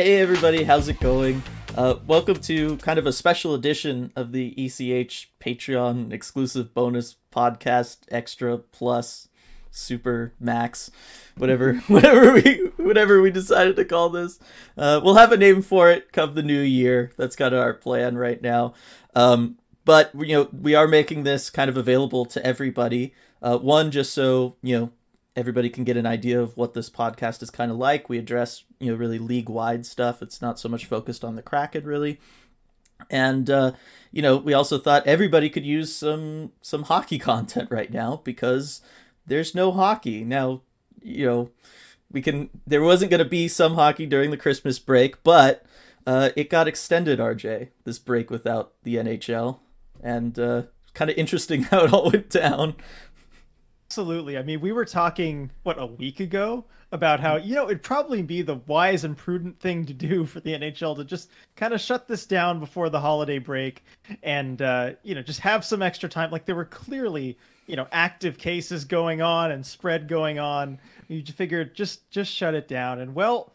Hey everybody, how's it going? Uh, welcome to kind of a special edition of the ECH Patreon exclusive bonus podcast, extra plus, super max, whatever, whatever we, whatever we decided to call this. Uh, we'll have a name for it come the new year. That's kind of our plan right now. Um, but you know, we are making this kind of available to everybody. Uh, one, just so you know, everybody can get an idea of what this podcast is kind of like. We address, you know, really league wide stuff. It's not so much focused on the Kraken, really. And uh, you know, we also thought everybody could use some some hockey content right now because there's no hockey now. You know, we can. There wasn't going to be some hockey during the Christmas break, but uh, it got extended. RJ, this break without the NHL, and uh, kind of interesting how it all went down. Absolutely. I mean, we were talking what a week ago about how you know it'd probably be the wise and prudent thing to do for the NHL to just kind of shut this down before the holiday break, and uh, you know just have some extra time. Like there were clearly you know active cases going on and spread going on. You figured just just shut it down, and well.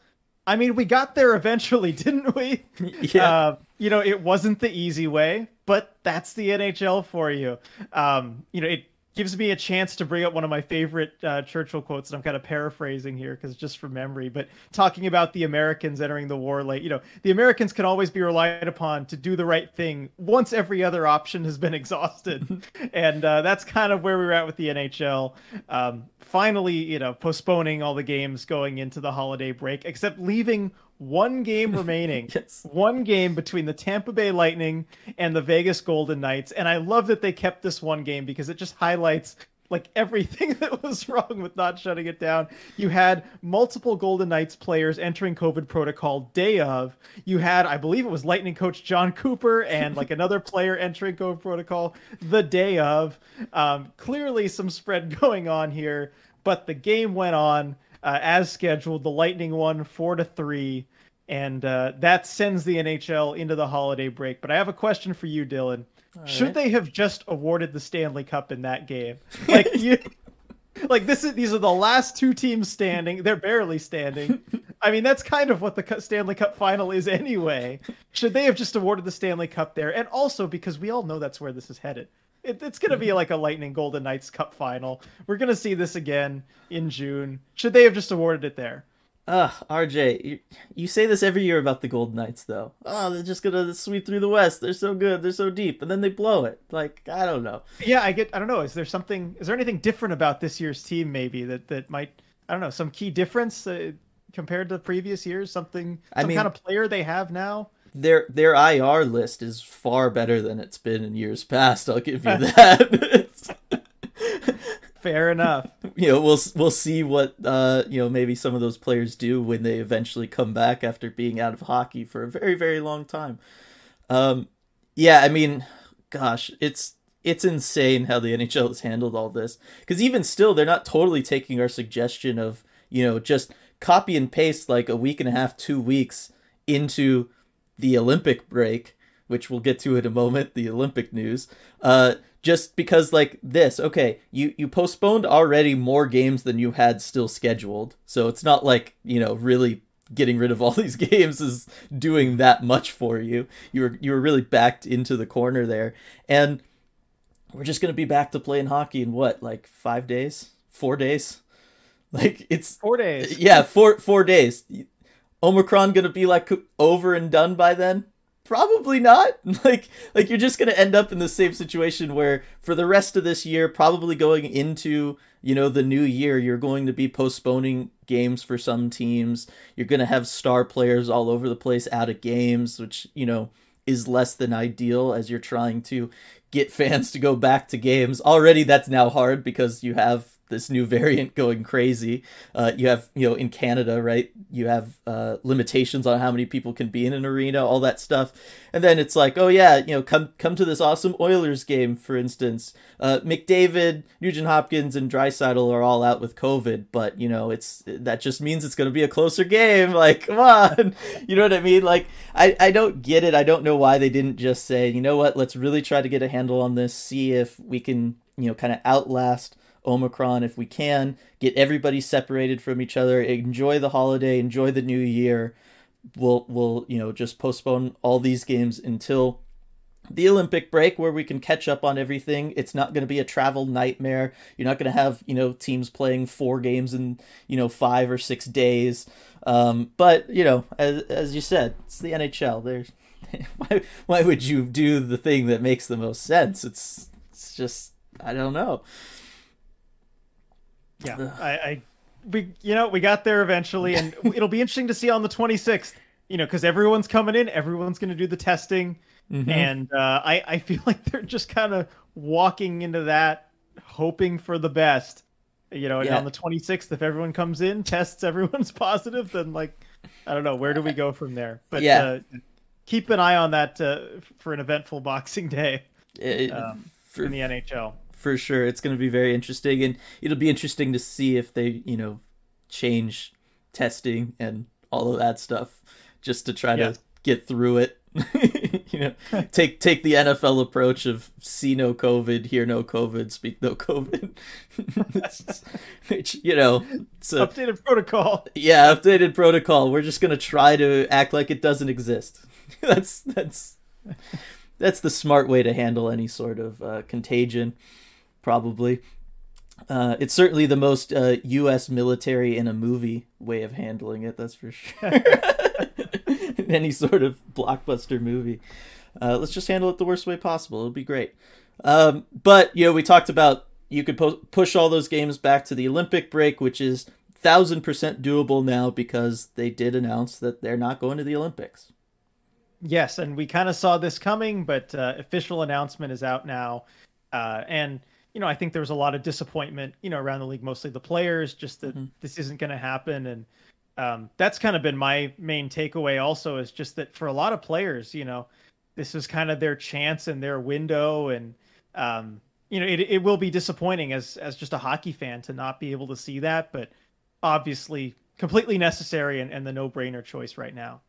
I mean, we got there eventually, didn't we? Yeah. Uh, you know, it wasn't the easy way, but that's the NHL for you. Um, you know, it gives me a chance to bring up one of my favorite uh, Churchill quotes, and I'm kind of paraphrasing here because just from memory, but talking about the Americans entering the war late, you know, the Americans can always be relied upon to do the right thing once every other option has been exhausted, and uh, that's kind of where we we're at with the NHL. Um, finally, you know, postponing all the games going into the holiday break, except leaving one game remaining. yes. One game between the Tampa Bay Lightning and the Vegas Golden Knights. And I love that they kept this one game because it just highlights like everything that was wrong with not shutting it down. You had multiple Golden Knights players entering COVID protocol day of. You had, I believe it was Lightning coach John Cooper and like another player entering COVID protocol the day of. Um, clearly some spread going on here, but the game went on uh, as scheduled. The Lightning won four to three, and uh, that sends the NHL into the holiday break. But I have a question for you, Dylan. All Should right. they have just awarded the Stanley Cup in that game? Like you. Like this is these are the last two teams standing. They're barely standing. I mean, that's kind of what the Stanley Cup final is anyway. Should they have just awarded the Stanley Cup there? And also because we all know that's where this is headed. It, it's going to be like a Lightning Golden Knights Cup final. We're going to see this again in June. Should they have just awarded it there? Ugh, RJ, you, you say this every year about the Golden Knights, though. Oh, they're just gonna sweep through the West. They're so good. They're so deep, and then they blow it. Like I don't know. Yeah, I get. I don't know. Is there something? Is there anything different about this year's team? Maybe that that might. I don't know. Some key difference uh, compared to previous years. Something. I Some mean- kind of player they have now. Their their IR list is far better than it's been in years past. I'll give you that. Fair enough. you know, we'll we'll see what uh you know maybe some of those players do when they eventually come back after being out of hockey for a very very long time. Um, yeah, I mean, gosh, it's it's insane how the NHL has handled all this. Because even still, they're not totally taking our suggestion of you know just copy and paste like a week and a half, two weeks into the Olympic break, which we'll get to in a moment. The Olympic news. Uh, just because like this, okay, you you postponed already more games than you had still scheduled, so it's not like you know really getting rid of all these games is doing that much for you. You were you were really backed into the corner there, and we're just gonna be back to playing hockey in what like five days, four days, like it's Four days. yeah four four days. Omicron gonna be like over and done by then? Probably not. Like like you're just gonna end up in the same situation where for the rest of this year, probably going into you know the new year, you're going to be postponing games for some teams. You're gonna have star players all over the place out of games, which you know is less than ideal as you're trying to get fans to go back to games. Already that's now hard because you have this new variant going crazy. Uh, you have, you know, in Canada, right? You have uh, limitations on how many people can be in an arena, all that stuff. And then it's like, oh yeah, you know, come come to this awesome Oilers game, for instance. Uh, McDavid, Nugent Hopkins, and Draisaitl are all out with COVID, but you know, it's that just means it's going to be a closer game. Like, come on, you know what I mean? Like, I I don't get it. I don't know why they didn't just say, you know what, let's really try to get a handle on this, see if we can, you know, kind of outlast Omicron if we can, get everybody separated from each other, enjoy the holiday, enjoy the new year. we'll we'll you know just postpone all these games until the Olympic break where we can catch up on everything. It's not going to be a travel nightmare. You're not going to have, you know, teams playing four games in, you know, 5 or 6 days. Um, but, you know, as as you said, it's the NHL. There's why why would you do the thing that makes the most sense? It's it's just I don't know. Yeah. I, I we you know, we got there eventually and it'll be interesting to see on the 26th, you know, cuz everyone's coming in, everyone's going to do the testing Mm-hmm. And uh, I, I feel like they're just kind of walking into that, hoping for the best. You know, and yeah. on the 26th, if everyone comes in, tests everyone's positive, then like, I don't know, where do we go from there? But yeah. Uh, keep an eye on that uh, for an eventful Boxing Day it, um, for, in the NHL. For sure, it's going to be very interesting, and it'll be interesting to see if they, you know, change testing and all of that stuff just to try yeah. to get through it you know, take take the NFL approach of see no COVID, hear no COVID, speak no COVID. Which you know, it's a, updated protocol. Yeah, updated protocol. We're just gonna try to act like it doesn't exist. that's that's that's the smart way to handle any sort of uh, contagion, probably. Uh, it's certainly the most uh, U.S. military in a movie way of handling it. That's for sure. any sort of blockbuster movie. Uh, let's just handle it the worst way possible. It'll be great. Um, but you know, we talked about you could po- push all those games back to the Olympic break, which is thousand percent doable now because they did announce that they're not going to the Olympics. Yes, and we kind of saw this coming, but uh, official announcement is out now, uh, and you know I think there was a lot of disappointment, you know, around the league, mostly the players, just that mm-hmm. this isn't going to happen, and um, that's kind of been my main takeaway also is just that for a lot of players you know this is kind of their chance and their window. And um, you know it, it will be disappointing as as just a hockey fan to not be able to see that but obviously completely necessary and, and the no-brainer choice right now.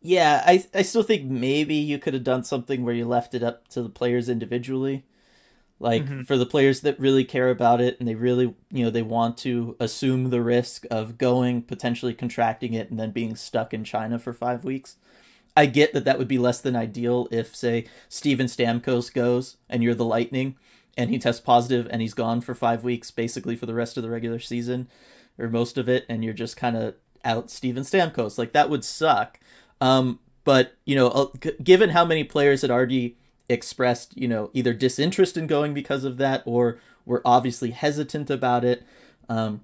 Yeah I, I still think maybe you could have done something where you left it up to the players individually like mm-hmm. for the players that really care about it and they really you know they want to assume the risk of going potentially contracting it and then being stuck in china for five weeks i get that that would be less than ideal if say steven stamkos goes and you're the lightning and he tests positive and he's gone for five weeks basically for the rest of the regular season or most of it and you're just kind of out steven stamkos like that would suck um, but you know uh, given how many players had already expressed, you know, either disinterest in going because of that or were obviously hesitant about it. Um,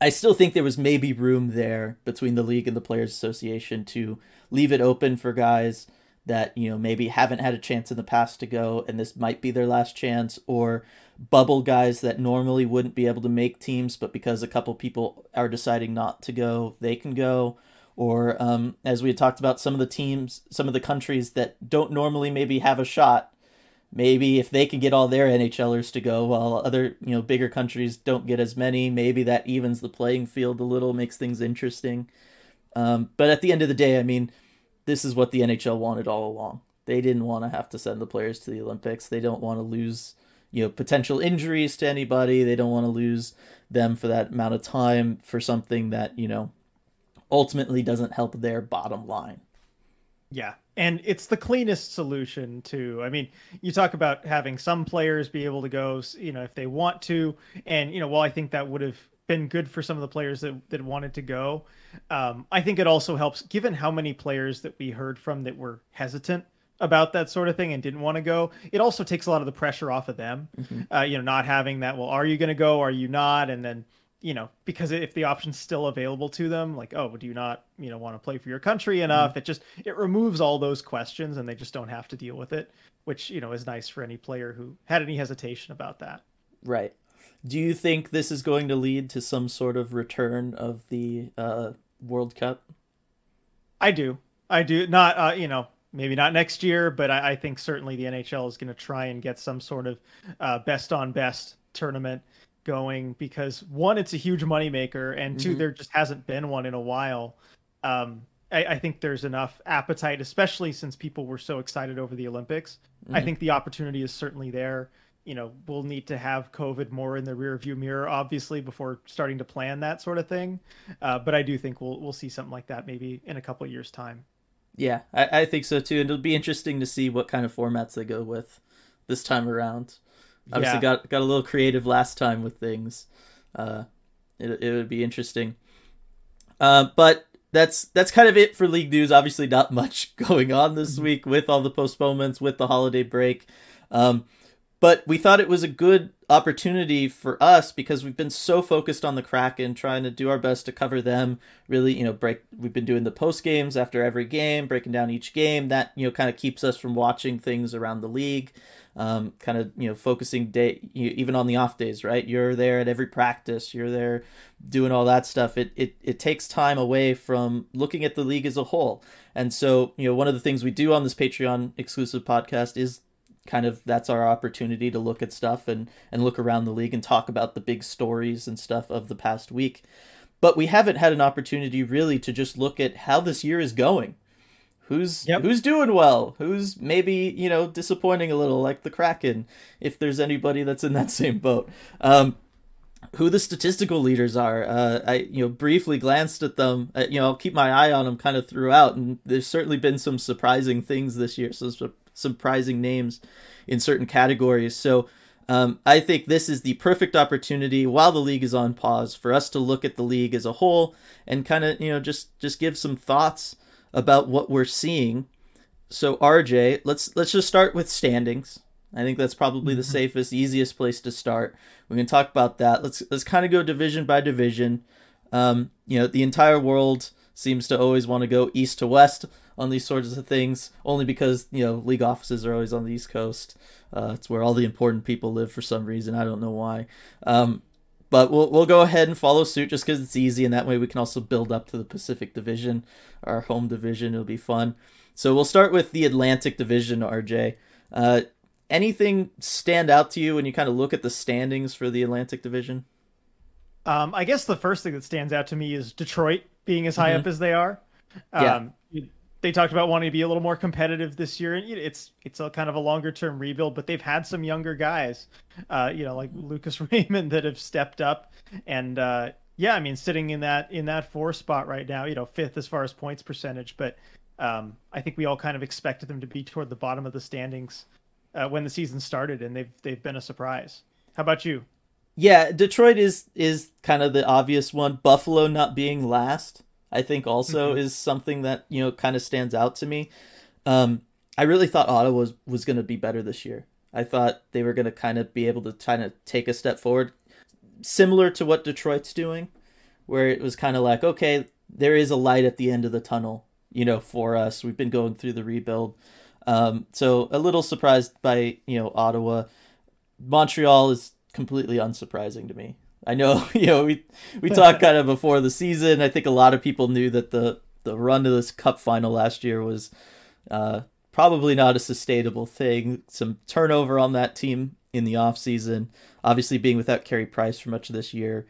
I still think there was maybe room there between the league and the Players Association to leave it open for guys that, you know, maybe haven't had a chance in the past to go and this might be their last chance or bubble guys that normally wouldn't be able to make teams but because a couple people are deciding not to go, they can go or um, as we talked about, some of the teams, some of the countries that don't normally maybe have a shot, maybe if they can get all their NHLers to go, while other you know bigger countries don't get as many, maybe that evens the playing field a little, makes things interesting. Um, but at the end of the day, I mean, this is what the NHL wanted all along. They didn't want to have to send the players to the Olympics. They don't want to lose you know potential injuries to anybody. They don't want to lose them for that amount of time for something that you know ultimately doesn't help their bottom line. Yeah. And it's the cleanest solution too. I mean, you talk about having some players be able to go, you know, if they want to, and you know, well, I think that would have been good for some of the players that that wanted to go. Um, I think it also helps, given how many players that we heard from that were hesitant about that sort of thing and didn't want to go. It also takes a lot of the pressure off of them. Mm-hmm. Uh, you know, not having that. Well, are you going to go? Are you not? And then you know, because if the option's still available to them, like, oh, do you not, you know, want to play for your country enough? Mm-hmm. It just it removes all those questions, and they just don't have to deal with it, which you know is nice for any player who had any hesitation about that. Right. Do you think this is going to lead to some sort of return of the uh, World Cup? I do. I do. Not, uh, you know, maybe not next year, but I, I think certainly the NHL is going to try and get some sort of uh, best on best tournament going because one, it's a huge moneymaker, and 2 mm-hmm. there just hasn't been one in a while. Um, I, I, think there's enough appetite, especially since people were so excited over the Olympics. Mm-hmm. I think the opportunity is certainly there you know we'll need to have COVID more in the rearview mirror, obviously, before starting to plan that sort of thing. Uh, but I do think we'll we'll see something like that maybe in a couple years' time. Yeah, I, I think so too, and it'll be interesting to see what kind of formats they go with this time around. Obviously, yeah. got got a little creative last time with things. Uh, it it would be interesting. Uh, but that's that's kind of it for league news. Obviously, not much going on this mm-hmm. week with all the postponements, with the holiday break. Um, but we thought it was a good opportunity for us because we've been so focused on the Kraken, trying to do our best to cover them. Really, you know, break. We've been doing the post games after every game, breaking down each game. That you know kind of keeps us from watching things around the league. Um, kind of you know focusing day even on the off days, right? You're there at every practice. You're there doing all that stuff. It it it takes time away from looking at the league as a whole. And so you know one of the things we do on this Patreon exclusive podcast is kind of that's our opportunity to look at stuff and and look around the league and talk about the big stories and stuff of the past week but we haven't had an opportunity really to just look at how this year is going who's yep. who's doing well who's maybe you know disappointing a little like the kraken if there's anybody that's in that same boat um, who the statistical leaders are. Uh, I you know briefly glanced at them. Uh, you know, I'll keep my eye on them kind of throughout, and there's certainly been some surprising things this year. So surprising names in certain categories. So um, I think this is the perfect opportunity while the league is on pause for us to look at the league as a whole and kind of you know just just give some thoughts about what we're seeing. So RJ, let's let's just start with standings. I think that's probably the mm-hmm. safest, easiest place to start. We can talk about that. Let's let's kind of go division by division. Um, you know, the entire world seems to always want to go east to west on these sorts of things, only because you know league offices are always on the East Coast. Uh, it's where all the important people live for some reason. I don't know why. Um, but we'll we'll go ahead and follow suit just because it's easy, and that way we can also build up to the Pacific Division, our home division. It'll be fun. So we'll start with the Atlantic Division, RJ. Uh, anything stand out to you when you kind of look at the standings for the Atlantic Division? Um, I guess the first thing that stands out to me is Detroit being as high mm-hmm. up as they are. Um, yeah they talked about wanting to be a little more competitive this year, and it's it's a kind of a longer term rebuild. But they've had some younger guys, uh, you know, like Lucas Raymond that have stepped up, and uh, yeah, I mean, sitting in that in that four spot right now, you know, fifth as far as points percentage. But um, I think we all kind of expected them to be toward the bottom of the standings uh, when the season started, and they've they've been a surprise. How about you? Yeah, Detroit is is kind of the obvious one. Buffalo not being last I think also mm-hmm. is something that you know kind of stands out to me. Um, I really thought Ottawa was was going to be better this year. I thought they were going to kind of be able to kind of take a step forward, similar to what Detroit's doing, where it was kind of like, okay, there is a light at the end of the tunnel, you know, for us. We've been going through the rebuild, um, so a little surprised by you know Ottawa. Montreal is completely unsurprising to me. I know, you know, we we talked kind of before the season. I think a lot of people knew that the the run to this cup final last year was uh, probably not a sustainable thing. Some turnover on that team in the off season, obviously being without Carey Price for much of this year,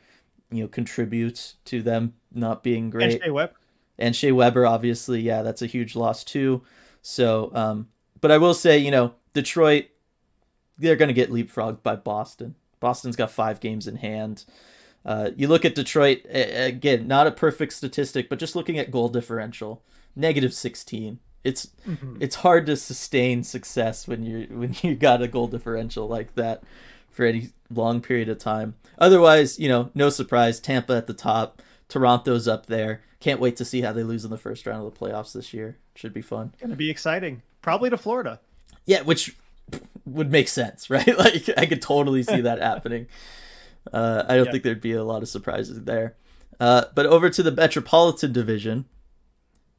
you know, contributes to them not being great. And Shea Weber. And Shea Weber, obviously, yeah, that's a huge loss too. So, um, but I will say, you know, Detroit, they're going to get leapfrogged by Boston. Boston's got five games in hand. Uh, you look at Detroit again, not a perfect statistic, but just looking at goal differential, negative sixteen. It's mm-hmm. it's hard to sustain success when you when you got a goal differential like that for any long period of time. Otherwise, you know, no surprise. Tampa at the top, Toronto's up there. Can't wait to see how they lose in the first round of the playoffs this year. Should be fun. Gonna be exciting. Probably to Florida. Yeah, which would make sense, right? Like I could totally see that happening. Uh, I don't think there'd be a lot of surprises there. Uh, but over to the Metropolitan Division,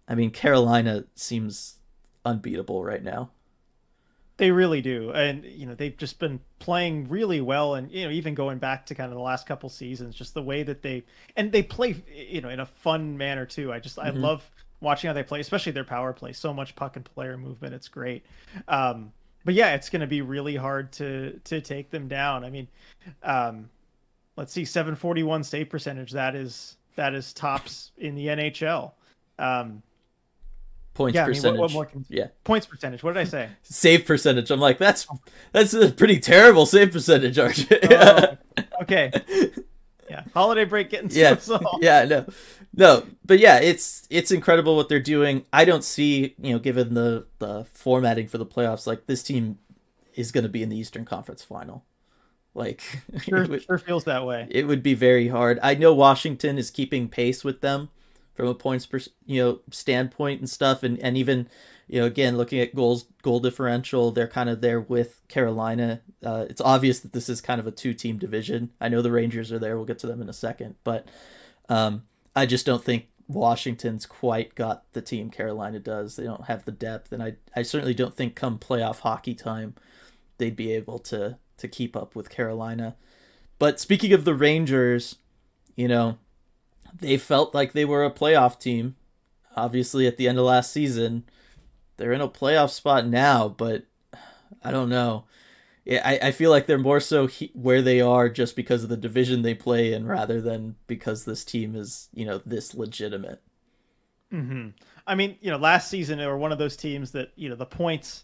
I mean Carolina seems unbeatable right now. They really do, and you know they've just been playing really well, and you know even going back to kind of the last couple seasons, just the way that they and they play, you know, in a fun manner too. I just mm-hmm. I love watching how they play, especially their power play. So much puck and player movement, it's great. Um, but yeah, it's going to be really hard to to take them down. I mean, um, let's see, 741 save percentage. That is that is tops in the NHL. Um, points Yeah, I mean, percentage. what, what more can Yeah, points percentage? What did I say? save percentage. I'm like, that's that's a pretty terrible save percentage, RJ. Oh, okay. Yeah, holiday break getting yeah, all. yeah, no, no, but yeah, it's it's incredible what they're doing. I don't see, you know, given the the formatting for the playoffs, like this team is going to be in the Eastern Conference Final. Like, Sure, it would, sure feels that way. it would be very hard. I know Washington is keeping pace with them from a points per you know standpoint and stuff, and and even you know again looking at goals goal differential, they're kind of there with Carolina. Uh, it's obvious that this is kind of a two team division. I know the Rangers are there. We'll get to them in a second, but um, I just don't think Washington's quite got the team Carolina does. They don't have the depth, and I I certainly don't think come playoff hockey time they'd be able to to keep up with Carolina. But speaking of the Rangers, you know, they felt like they were a playoff team. Obviously, at the end of last season, they're in a playoff spot now, but I don't know. Yeah, I, I feel like they're more so he- where they are just because of the division they play in rather than because this team is, you know, this legitimate. hmm I mean, you know, last season they were one of those teams that you know the points,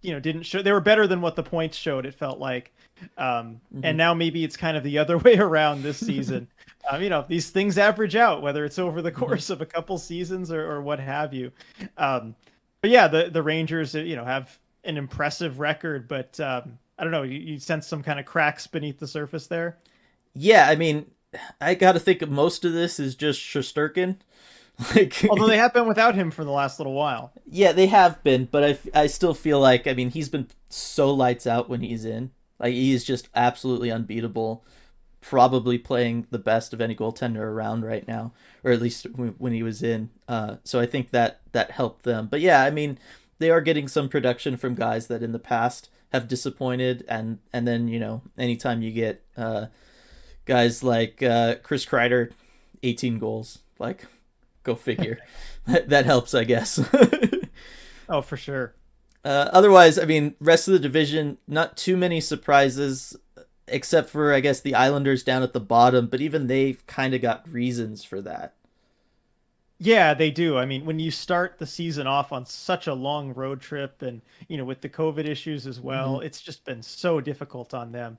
you know, didn't show. They were better than what the points showed. It felt like, um, Mhm. and now maybe it's kind of the other way around this season. um, you know, these things average out, whether it's over the course of a couple seasons or, or what have you. Um, but yeah, the the Rangers, you know, have an impressive record, but um, I don't know. You, you sense some kind of cracks beneath the surface there. Yeah, I mean, I got to think most of this is just Shesterkin. Like, Although they have been without him for the last little while. Yeah, they have been, but I, I still feel like I mean he's been so lights out when he's in. Like he is just absolutely unbeatable. Probably playing the best of any goaltender around right now, or at least when, when he was in. Uh, so I think that that helped them. But yeah, I mean they are getting some production from guys that in the past have disappointed, and and then you know anytime you get uh, guys like uh, Chris Kreider, eighteen goals, like go figure. that, that helps, I guess. Oh, for sure. Uh, otherwise, I mean, rest of the division, not too many surprises, except for I guess the Islanders down at the bottom. But even they've kind of got reasons for that. Yeah, they do. I mean, when you start the season off on such a long road trip and, you know, with the COVID issues as well, it's just been so difficult on them.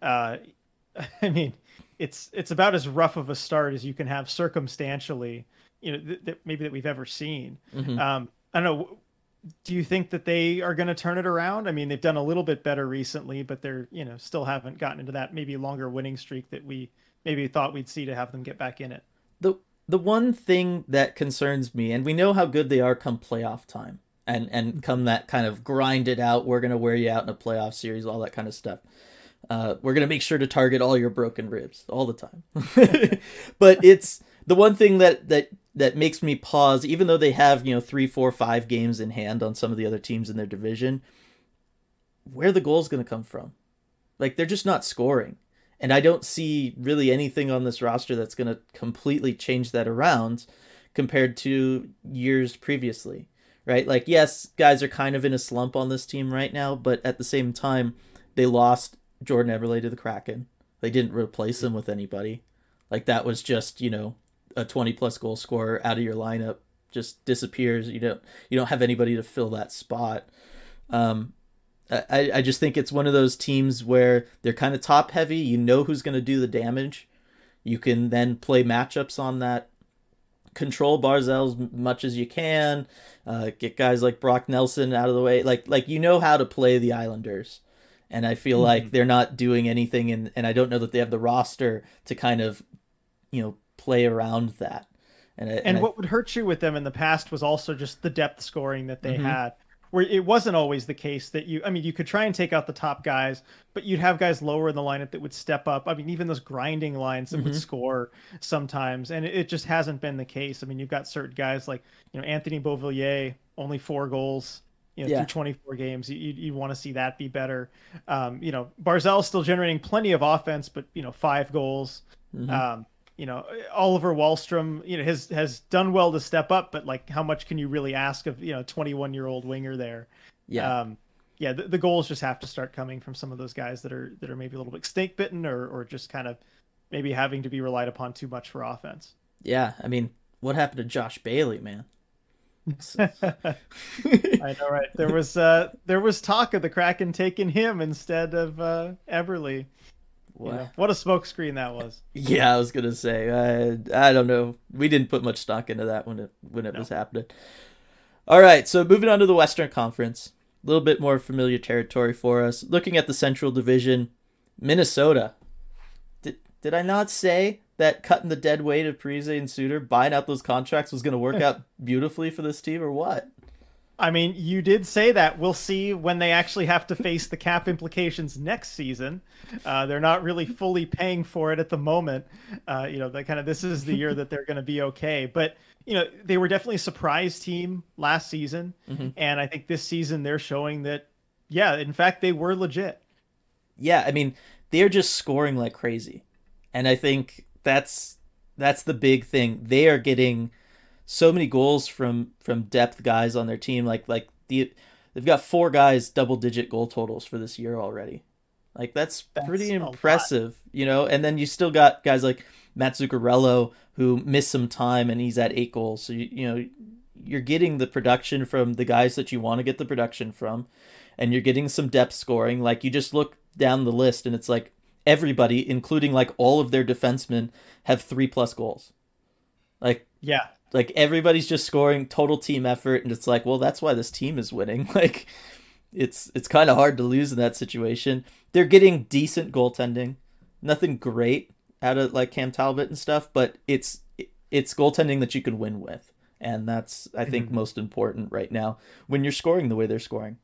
Uh, I mean, it's it's about as rough of a start as you can have circumstantially, you know, th- th- maybe that we've ever seen. Mhm. Um, I don't know. Do you think that they are going to turn it around? I mean, they've done a little bit better recently, but they're, you know, still haven't gotten into that maybe longer winning streak that we maybe thought we'd see to have them get back in it. the The one thing that concerns me, and we know how good they are come playoff time, and and come that kind of grind it out. We're gonna wear you out in a playoff series, all that kind of stuff. Uh, we're gonna make sure to target all your broken ribs all the time. but it's the one thing that that that makes me pause, even though they have you know three, four, five games in hand on some of the other teams in their division. Where the goals gonna come from? Like they're just not scoring, and I don't see really anything on this roster that's gonna completely change that around compared to years previously. Right? Like yes, guys are kind of in a slump on this team right now, but at the same time, they lost Jordan Eberle to the Kraken. They didn't replace him with anybody. Like that was just, you know, a 20 plus goal scorer out of your lineup just disappears. You don't you don't have anybody to fill that spot. Um I, I just think it's one of those teams where they're kind of top heavy. You know who's going to do the damage. You can then play matchups on that. Control Barzal as much as you can. Uh, get guys like Brock Nelson out of the way. Like like you know how to play the Islanders and I feel like they're not doing anything, and and I don't know that they have the roster to kind of, you know, play around that. And I, And I- what would hurt you with them in the past was also just the depth scoring that they Mhm. had, where it wasn't always the case that you. I mean, you could try and take out the top guys, but you'd have guys lower in the lineup that would step up. I mean, even those grinding lines that would Mhm. score sometimes, and it, it just hasn't been the case. I mean, you've got certain guys like you know Anthony Beauvillier, only four goals. You know, Yeah. through 24 games, you you, you want to see that be better. Um, you know, Barzal's still generating plenty of offense, but you know, five goals. Mhm. Um, you know, Oliver Wahlstrom, you know, has has done well to step up, but like, how much can you really ask of you know, 21 year old winger there? yeah, Um, yeah, the, the goals just have to start coming from some of those guys that are that are maybe a little bit snake bitten or or just kind of maybe having to be relied upon too much for offense. yeah. I mean, what happened to Josh Bailey, man? I know, right? There was uh, there was talk of the Kraken taking him instead of uh, Eberle. What? Know, what a smokescreen that was. Yeah, I was gonna say. I I don't know. We didn't put much stock into that when it when it No. was happening. All right, so moving on to the Western Conference, a little bit more familiar territory for us. Looking at the Central Division, Minnesota. Did did I not say that cutting the dead weight of Parise and Suter, buying out those contracts, was going to work out beautifully for this team, or what? I mean, you did say that. We'll see when they actually have to face the cap implications next season. Uh, they're not really fully paying for it at the moment. Uh, you know, that kind of this is the year that they're going to be okay. But you know, they were definitely a surprise team last season, Mhm. and I think this season they're showing that, yeah, in fact, they were legit. yeah, I mean, they're just scoring like crazy. And I think that's that's the big thing. They are getting so many goals from from depth guys on their team like like the they've got four guys double digit goal totals for this year already. Like that's, That's pretty impressive, you know. And then you still got guys like Matt Zuccarello who missed some time and he's at 8 goals. So you, you know, you're getting the production from the guys that you want to get the production from and you're getting some depth scoring. Like you just look down the list and it's like everybody, including like all of their defensemen, have three plus goals. Like Yeah, like everybody's just scoring total team effort and it's like, well, that's why this team is winning. Like it's it's kind of hard to lose in that situation. They're getting decent goaltending. Nothing great out of like Cam Talbot and stuff, but it's it's goaltending that you can win with. And that's I think Mhm. most important right now when you're scoring the way they're scoring.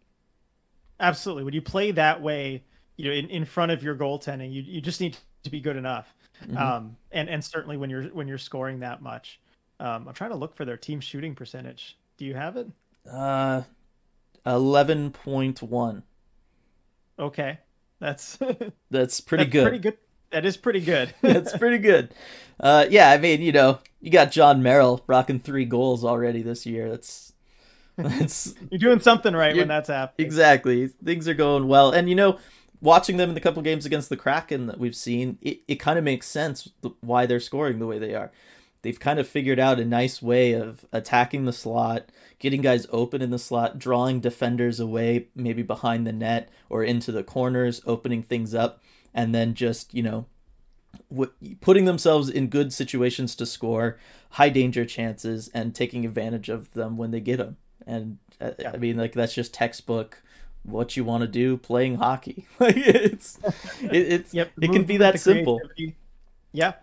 absolutely. When you play that way, you know, in, in front of your goaltending, you you just need to be good enough. Mhm. Um, and and certainly when you're when you're scoring that much, um, I'm trying to look for their team shooting percentage. Do you have it? Uh, eleven point one. Okay, that's That's pretty that's good. Pretty good. That is pretty good. That's pretty good. Uh, yeah, I mean, you know, you got Jon Merrill rocking three goals already this year. That's that's You're doing something right when that's happening. exactly things are going well, and you know, watching them in the couple games against the Kraken that we've seen, it, it kind of makes sense why they're scoring the way they are. They've kind of figured out a nice way of attacking the slot, getting guys open in the slot, drawing defenders away, maybe behind the net or into the corners, opening things up, and then just, you know, w- putting themselves in good situations to score, high danger chances, and taking advantage of them when they get them. And uh. I mean, like, that's just textbook what you want to do playing hockey. like, it's, it, it's, Yep. it can be that simple. Yeah.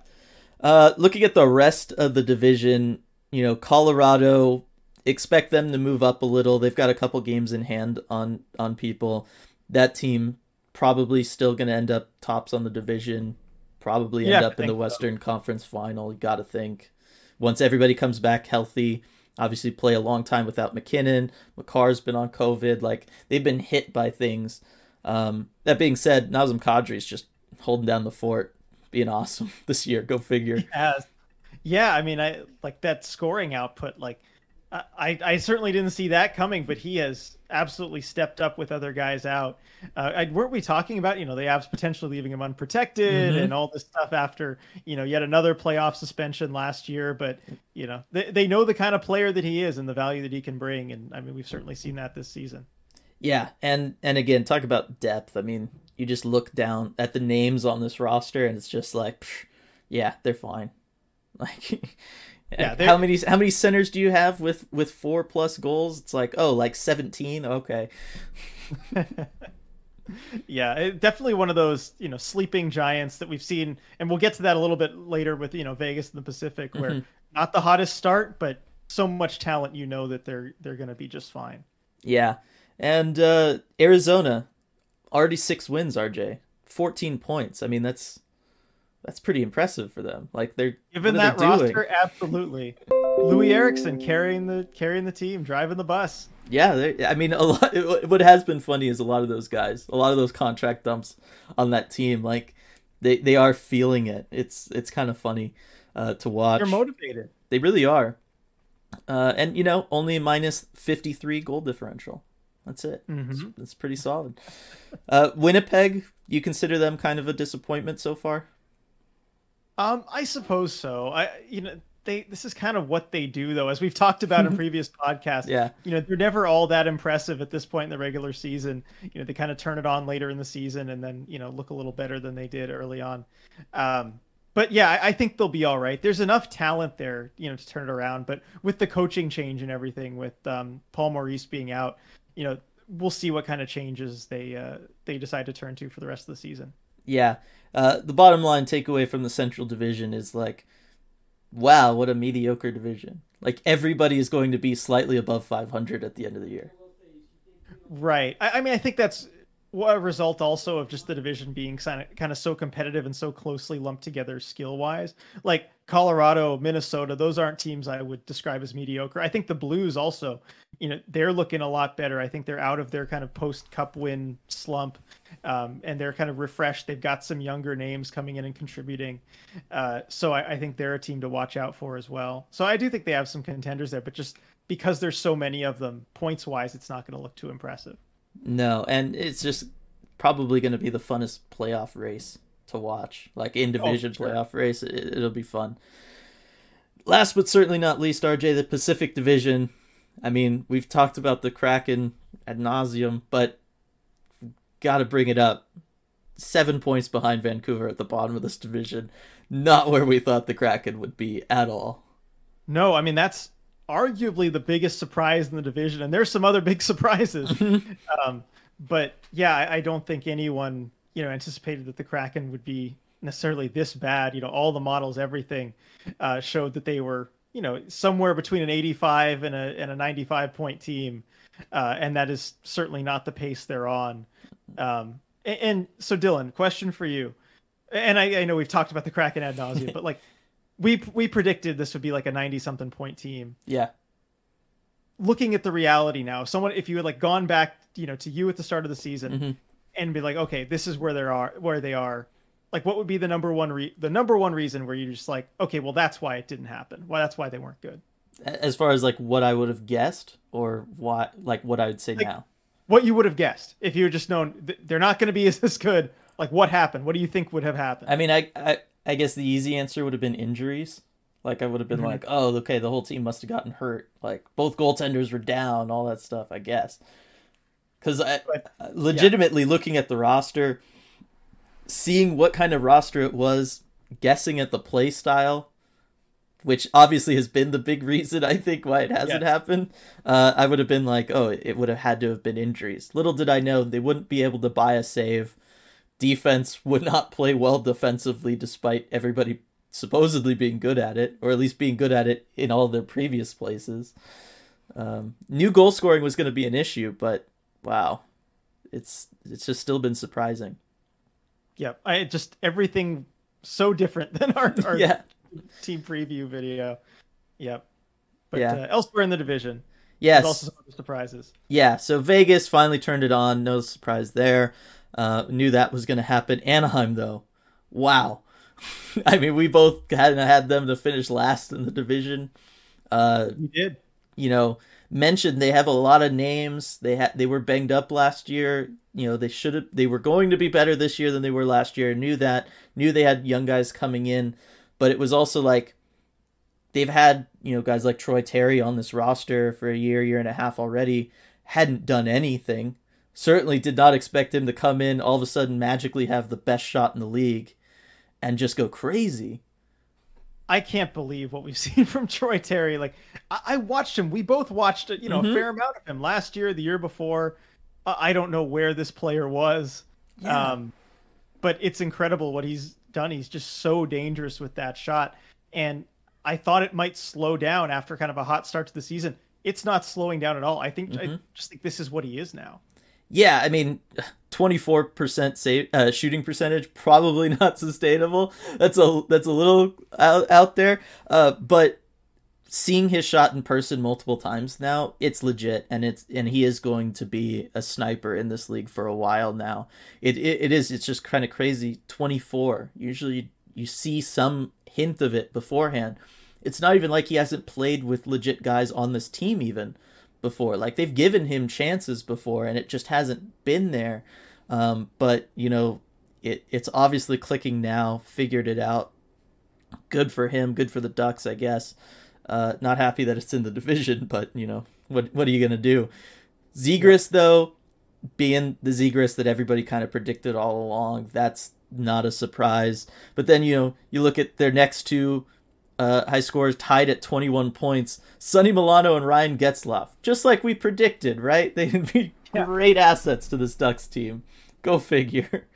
Uh, looking at the rest of the division, you know, Colorado, expect them to move up a little. They've got a couple games in hand on on people. That team probably still going to end up tops on the division. Probably end Yeah, up in the think so. Western Conference Final. You got to think once everybody comes back healthy. Obviously, play a long time without MacKinnon. Makar's been on COVID. Like they've been hit by things. Um, that being said, Nazem Kadri's just holding down the fort, being awesome this year. Go figure. Has. Yeah, I mean, I like that scoring output. Like, I, I I certainly didn't see that coming, but he has absolutely stepped up with other guys out. Uh, I, weren't we talking about you know the Avs potentially leaving him unprotected Mhm. and all this stuff after you know yet another playoff suspension last year? But you know they they know the kind of player that he is and the value that he can bring, and I mean we've certainly seen that this season. Yeah, and and again, talk about depth. I mean, you just look down at the names on this roster, and it's just like, psh, yeah, they're fine. Like, Yeah, they're- how many how many centers do you have with with four plus goals? It's like, oh, like seventeen. Okay, yeah, it, definitely one of those you know sleeping giants that we've seen, and we'll get to that a little bit later with you know Vegas and the Pacific, where Mhm. not the hottest start, but so much talent, you know that they're they're going to be just fine. yeah, and uh Arizona already six wins. RJ, fourteen points. I mean, that's that's pretty impressive for them. Like they're Given that they doing? roster, absolutely. Loui Eriksson carrying the carrying the team, driving the bus. Yeah, I mean, a lot. What has been funny is a lot of those guys, a lot of those contract dumps on that team. Like they they are feeling it. It's it's kind of funny uh, to watch. They're motivated. they really are. Uh, and you know, only minus fifty three goal differential. That's it. It's, Mhm. it's pretty solid. Uh, Winnipeg, you consider them kind of a disappointment so far? Um, I suppose so. I you know they this is kind of what they do though as we've talked about in previous podcasts Yeah. you know they're never all that impressive at this point in the regular season you know they kind of turn it on later in the season and then you know look a little better than they did early on um but yeah I, I think they'll be all right there's enough talent there you know to turn it around but with the coaching change and everything with um paul maurice being out you know we'll see what kind of changes they uh they decide to turn to for the rest of the season Yeah. Uh, the bottom line takeaway from the Central Division is like, wow, what a mediocre division. Like everybody is going to be slightly above 500 at the end of the year. Right. I, I mean, I think that's a result also of just the division being kind of kind of so competitive and so closely lumped together skill wise. Like Colorado, Minnesota, those aren't teams I would describe as mediocre. I think the Blues also, you know, they're looking a lot better. I think they're out of their kind of post Cup win slump, um, and they're kind of refreshed. They've got some younger names coming in and contributing, uh, so I, I think they're a team to watch out for as well. So I do think they have some contenders there, but just because there's so many of them, points wise, it's not going to look too impressive. No, and it's just probably going to be the funnest playoff race to watch. Like in division sure. playoff race, it, it'll be fun. Last but certainly not least, RJ, the Pacific Division. I mean, we've talked about the Kraken ad nauseum, but got to bring it up. Seven points behind Vancouver at the bottom of this division. Not where we thought the Kraken would be at all. No, I mean that's arguably the biggest surprise in the division, and there's some other big surprises. um, but yeah, I, I don't think anyone you know anticipated that the Kraken would be necessarily this bad. You know, all the models, everything uh, showed that they were you know somewhere between an 85 and a and a 95 point team, uh, and that is certainly not the pace they're on. Um, and, and so, Dylan, question for you, and I, I know we've talked about the Kraken ad nauseum, but like we we predicted this would be like a 90 something point team Yeah. looking at the reality now if someone if you had like gone back you know to you at the start of the season Mhm. and be like okay this is where they are where they are like what would be the number one re- the number one reason where you're just like okay well that's why it didn't happen why that's why they weren't good As far as like what I would have guessed or what like what I would say Like- now. what you would have guessed if you had just known th- they're not going to be as this good like what happened what do you think would have happened I mean, I, I I guess the easy answer would have been injuries. Like I would have been Mhm. like, oh, okay, the whole team must have gotten hurt. Like both goaltenders were down, all that stuff. I guess because I legitimately looking at the roster, seeing what kind of roster it was, guessing at the play style, which obviously has been the big reason I think why it hasn't Yes. happened. Uh, I would have been like, oh, it would have had to have been injuries. Little did I know they wouldn't be able to buy a save. Defense would not play well defensively, despite everybody supposedly being good at it, or at least being good at it in all their previous places. Um, new goal scoring was going to be an issue, but wow, it's it's just still been surprising. Yeah i just everything so different than our, our Yeah, team preview video yep but Yeah. uh, elsewhere in the division yes, also some other surprises yeah. So Vegas finally turned it on. No surprise there. Uh, knew that was going to happen. Anaheim, though, wow. I mean, we both had had them to finish last in the division. Uh, we did you know, mentioned they have a lot of names. They had they were banged up last year. You know, they should have they were going to be better this year than they were last year. Knew that. Knew they had young guys coming in, but it was also like they've had, you know, guys like Troy Terry on this roster for a year, year and a half already, hadn't done anything. Certainly did not expect him to come in all of a sudden magically have the best shot in the league and just go crazy. I can't believe what we've seen from Troy Terry. Like, I, I watched him. We both watched, you know, Mhm. a fair amount of him last year, the year before. I I don't know where this player was, Yeah. um, but it's incredible what he's done. He's just so dangerous with that shot, and I thought it might slow down after kind of a hot start to the season. It's not slowing down at all. I think I Mhm. just think this is what he is now. Yeah, I mean, twenty four percent save uh, shooting percentage probably not sustainable. That's a that's a little out, out there. Uh, but seeing his shot in person multiple times now, it's legit, and it's and he is going to be a sniper in this league for a while now. It it, it is. It's just kind of crazy. Twenty four. Usually you see some hint of it beforehand. It's not even like he hasn't played with legit guys on this team even before. Like they've given him chances before, and it just hasn't been there. Um, but you know, it it's obviously clicking now. Figured it out. good for him. Good for the Ducks, I guess. Uh, not happy that it's in the division, but you know what? What are you gonna do? Zegras, though, being the Zegras that everybody kind of predicted all along, that's not a surprise. But then you know you look at their next two uh, high scores tied at 21 points. Sonny Milano and Ryan Getzlaf, just like we predicted, right? They'd be yeah. great assets to this Ducks team. Go figure.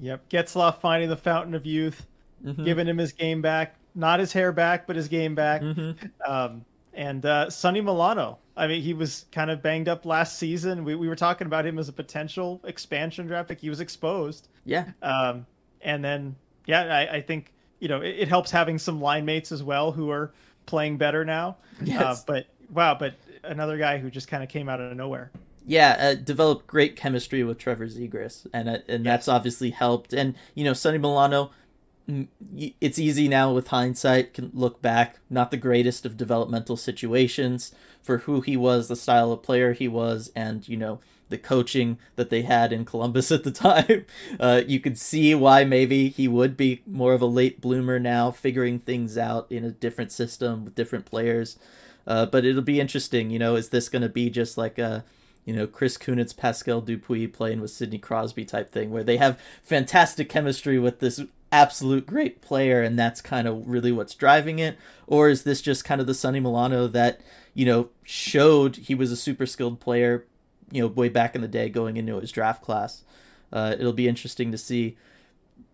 Yep, Getzlaf finding the fountain of youth, mm-hmm. giving him his game back, not his hair back, but his game back. Mm-hmm. Um, and uh, Sonny Milano. I mean, he was kind of banged up last season. We, we were talking about him as a potential expansion draft pick. He was exposed. Yeah. Um, and then, yeah, I, I think you know, it, it, helps having some line mates as well who are playing better now. Yes. Uh, but wow, but another guy who just kind of came out of nowhere. Yeah, uh, developed great chemistry with Trevor Zegras, and uh, and yes. that's obviously helped. And you know, Sonny Milano, it's easy now with hindsight can look back. Not the greatest of developmental situations for who he was, the style of player he was, and you know the coaching that they had in Columbus at the time. Uh, you could see why maybe he would be more of a late bloomer now, figuring things out in a different system with different players. Uh, but it'll be interesting, you know, is this going to be just like a, you know, Chris Kunitz, Pascal Dupuis playing with Sidney Crosby type thing, where they have fantastic chemistry with this absolute great player, and that's kind of really what's driving it? Or is this just kind of the Sonny Milano that, you know, showed he was a super skilled player, you know, way back in the day going into his draft class. Uh, it'll be interesting to see.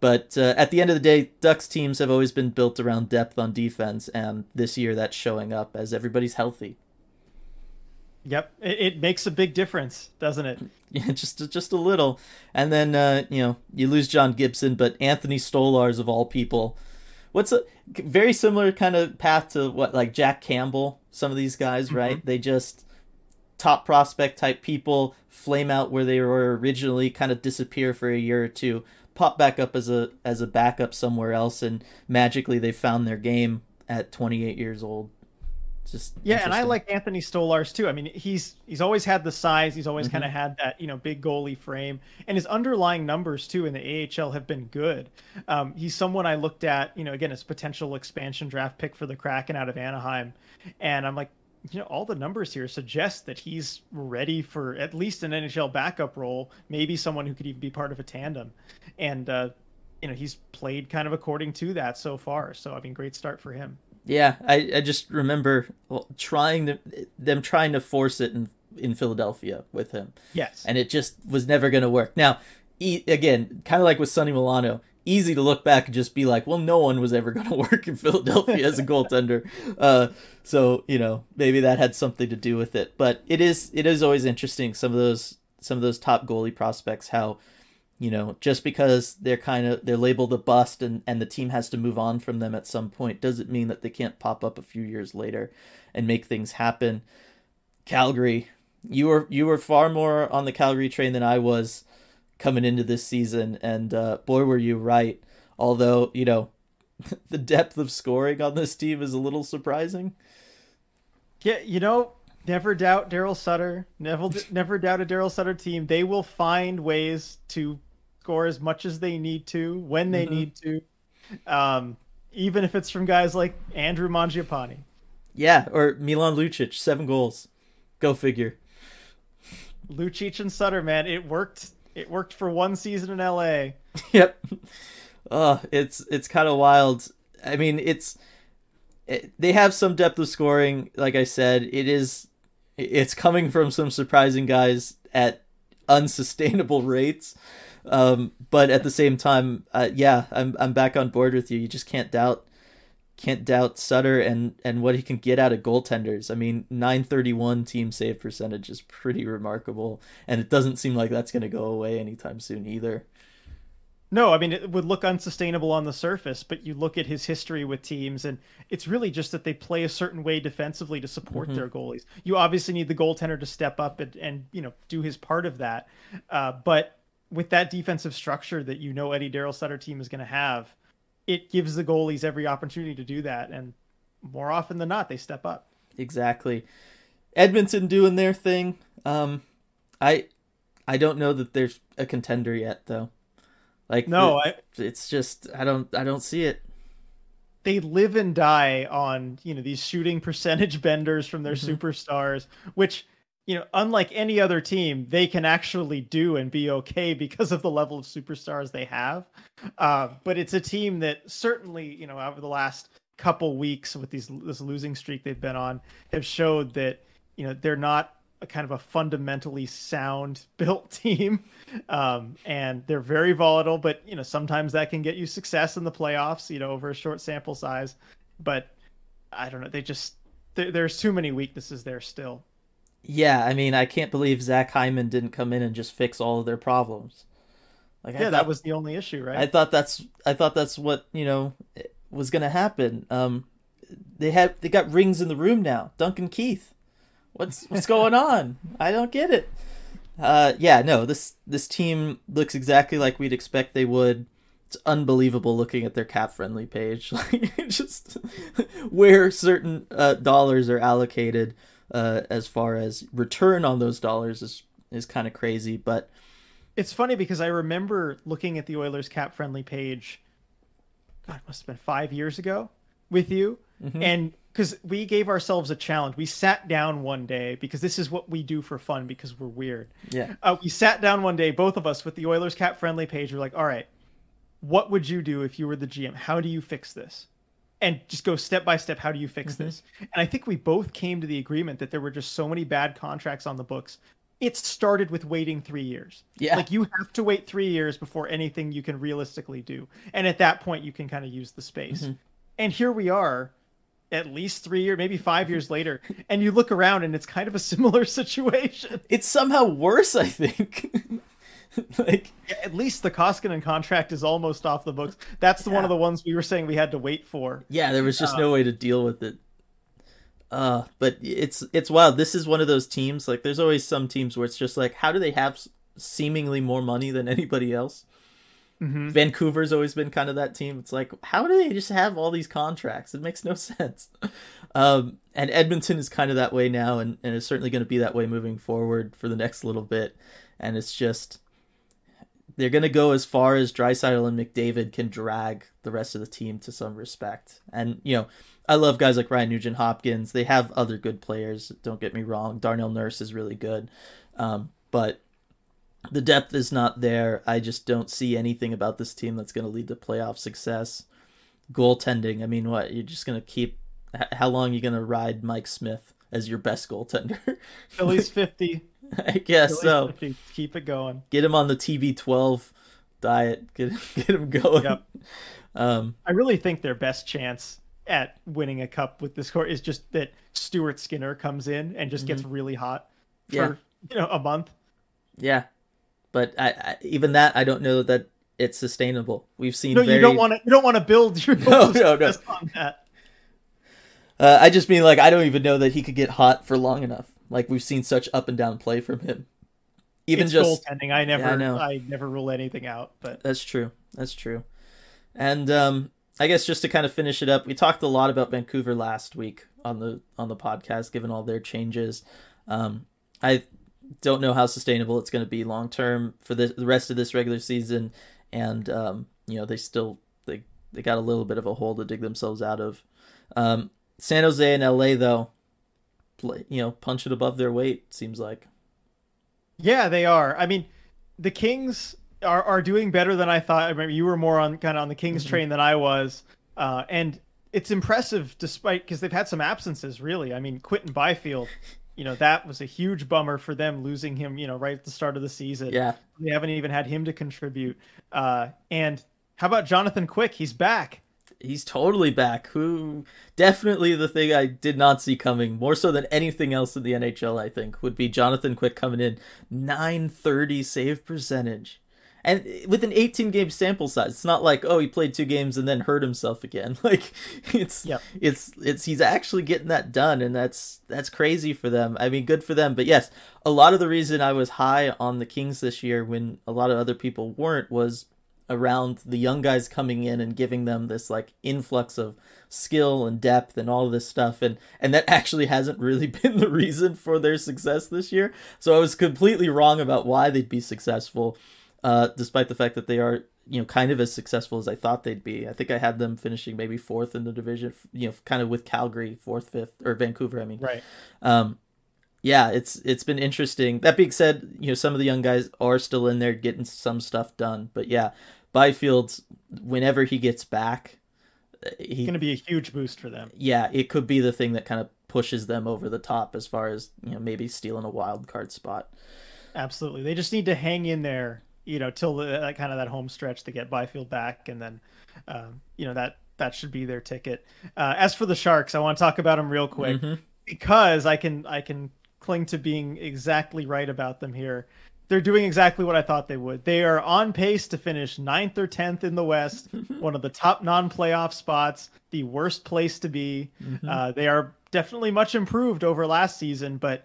But uh, at the end of the day, Ducks teams have always been built around depth on defense, and this year that's showing up as everybody's healthy. Yep, it, it makes a big difference, doesn't it? Yeah, just just a little. And then uh, you know you lose John Gibson, but Anthony Stolarz of all people, what's a very similar kind of path to what like Jack Campbell. Some of these guys, mm-hmm. right? They just top prospect type people flame out where they were originally, kind of disappear for a year or two, pop back up as a as a backup somewhere else, and magically they found their game at 28 years old. just yeah, and I like Anthony Stolarz too. I mean, he's he's always had the size. He's always mm-hmm. kind of had that you know big goalie frame, and his underlying numbers too in the AHL have been good. Um, he's someone I looked at, you know, again as potential expansion draft pick for the Kraken out of Anaheim, and I'm like, you know, all the numbers here suggest that he's ready for at least an NHL backup role, maybe someone who could even be part of a tandem. And, uh, you know, he's played kind of according to that so far. So, I mean, great start for him. Yeah, I, I just remember trying to them trying to force it in in Philadelphia with him. Yes, and it just was never going to work. Now, he, again, kind of like with Sonny Milano, easy to look back and just be like, well, no one was ever going to work in Philadelphia as a goaltender. Uh, so you know, maybe that had something to do with it. But it is it is always interesting some of those some of those top goalie prospects how you know just because they're kind of they're labeled a bust and and the team has to move on from them at some point doesn't mean that they can't pop up a few years later and make things happen. Calgary, you were you were far more on the Calgary train than I was coming into this season, and uh, boy, were you right. Although you know, the depth of scoring on this team is a little surprising. Yeah, you know, never doubt Daryl Sutter. Never, never doubt a Daryl Sutter team. They will find ways to score as much as they need to when they mm-hmm. need to, um, even if it's from guys like Andrew Mangiapane. Yeah, or Milan Lucic, seven goals. Go figure. Lucic and Sutter, man, it worked it worked for one season in LA. Yep. Oh, it's it's kind of wild. I mean, it's it, they have some depth of scoring. Like I said, it is it's coming from some surprising guys at unsustainable rates. Um, but at the same time, uh, yeah, I'm I'm back on board with you. You just can't doubt can't doubt Sutter and and what he can get out of goaltenders. I mean, 931 team save percentage is pretty remarkable, and it doesn't seem like that's going to go away anytime soon either. No, I mean it would look unsustainable on the surface, but you look at his history with teams, and it's really just that they play a certain way defensively to support mm-hmm. their goalies. You obviously need the goaltender to step up and, and you know do his part of that, uh, but with that defensive structure that you know Eddie Daryl Sutter team is going to have, it gives the goalies every opportunity to do that, and more often than not, they step up. Exactly. Edmonton doing their thing. Um, I I don't know that there's a contender yet, though. Like no, the, I, it's just I don't I don't see it. they live and die on you know these shooting percentage benders from their Mhm. superstars, which you know, unlike any other team, they can actually do and be okay because of the level of superstars they have. Uh, but it's a team that certainly, you know, over the last couple weeks with these this losing streak they've been on, have showed that you know they're not a kind of a fundamentally sound built team, um, and they're very volatile. But you know, sometimes that can get you success in the playoffs, you know, over a short sample size. But I don't know, they just there's too many weaknesses there still. Yeah, I mean, I can't believe Zach Hyman didn't come in and just fix all of their problems. Like, I yeah, thought, that was the only issue, right? I thought that's I thought that's what you know was gonna happen. Um, they had they got rings in the room now. Duncan Keith, what's what's going on? I don't get it. Uh, yeah, no this this team looks exactly like we'd expect they would. It's unbelievable looking at their cap friendly page, like just where certain uh, dollars are allocated uh, as far as return on those dollars is is kind of crazy. But It's funny because I remember looking at the Oilers cap friendly page. God, it must have been five years ago with you, Mhm. and because we gave ourselves a challenge, we sat down one day because this is what we do for fun because we're weird. yeah, Uh, we sat down one day, both of us, with the Oilers cap friendly page. We're like, all right, what would you do if you were the GM? How do you fix this? And just go step by step. How do you fix Mm-hmm. this? And I think we both came to the agreement that there were just so many bad contracts on the books. It started with waiting three years. Yeah. Like you have to wait three years before anything you can realistically do. And at that point, you can kind of use the space. Mm-hmm. And here we are, at least three years, maybe five years later, and you look around and it's kind of a similar situation. it's somehow worse. I think. like At least the Koskinen contract is almost off the books. That's the one of the ones we were saying we had to wait for. Yeah, there was just no way to deal with it. Uh, but it's it's wild. This is one of those teams. Like, there's always some teams where it's just like, how do they have seemingly more money than anybody else? Mhm. Vancouver's always been kind of that team. It's like, how do they just have all these contracts? It makes no sense. Um, and Edmonton is kind of that way now, and, and is certainly going to be that way moving forward for the next little bit. And it's just they're going to go as far as Draisaitl and McDavid can drag the rest of the team to some respect. And you know, I love guys like Ryan Nugent Hopkins. They have other good players. Don't get me wrong. Darnell Nurse is really good, um, but the depth is not there. I just don't see anything about this team that's going to lead to playoff success. Goaltending. I mean, what you're just going to keep? How long are you going to ride Mike Smith as your best goaltender? Phillies 50. I guess so. Keep it going. Get him on the TB12 diet. Get get him going. Yep. Um, I really think their best chance at winning a cup with this core is just that Stuart Skinner comes in and just gets really hot for Mm-hmm. Yeah. you know a month. yeah, but I, I even that I don't know that it's sustainable. We've seen No, very. you don't want to. You don't want to build your No, no, no. on that. Uh, I just mean like I don't even know that he could get hot for long enough. Like we've seen such up and down play from him. Even it's just goaltending. I never. I know. I never rule anything out. But That's true. That's true. And um, I guess just to kind of finish it up, we talked a lot about Vancouver last week on the on the podcast, given all their changes. Um, I don't know how sustainable it's going to be long term for the, the rest of this regular season, and um, you know they still they they got a little bit of a hole to dig themselves out of. Um, San Jose and LA though, play, you know, punch it above their weight. Seems like. yeah, they are. I mean, the Kings are are doing better than I thought. I remember you were more on kind of on the Kings Mm-hmm. train than I was, uh, and it's impressive despite because they've had some absences. Really, I mean, Quinton Byfield. You know that was a huge bummer for them losing him. You know, right at the start of the season. Yeah, They haven't even had him to contribute. Uh, and how about Jonathan Quick? He's back. He's totally back. Who definitely the thing I did not see coming, more so than anything else in the NHL, I think, would be Jonathan Quick coming in 930 save percentage. And with an 18 game sample size, it's not like oh he played two games and then hurt himself again. Like it's Yep. it's it's he's actually getting that done, and that's that's crazy for them. I mean, good for them. But yes, a lot of the reason I was high on the Kings this year when a lot of other people weren't was around the young guys coming in and giving them this like influx of skill and depth and all of this stuff and and that actually hasn't really been the reason for their success this year so i was completely wrong about why they'd be successful uh, despite the fact that they are you know kind of as successful as I thought they'd be. I think I had them finishing maybe fourth in the division, you know, kind of with Calgary fourth, fifth, or Vancouver. I mean, right. Um, yeah, it's it's been interesting. That being said, you know some of the young guys are still in there getting some stuff done. But yeah, Byfield's whenever he gets back, he's going to be a huge boost for them. Yeah, it could be the thing that kind of pushes them over the top as far as you know maybe stealing a wild card spot. Absolutely, they just need to hang in there, you know, till the uh, kind of that home stretch to get Byfield back, and then, um, you know that that should be their ticket. Uh, as for the Sharks, I want to talk about them real quick mm-hmm. because I can I can cling to being exactly right about them here. They're doing exactly what I thought they would. They are on pace to finish ninth or tenth in the West, one of the top non-playoff spots, the worst place to be. Mm-hmm. Uh, they are definitely much improved over last season, but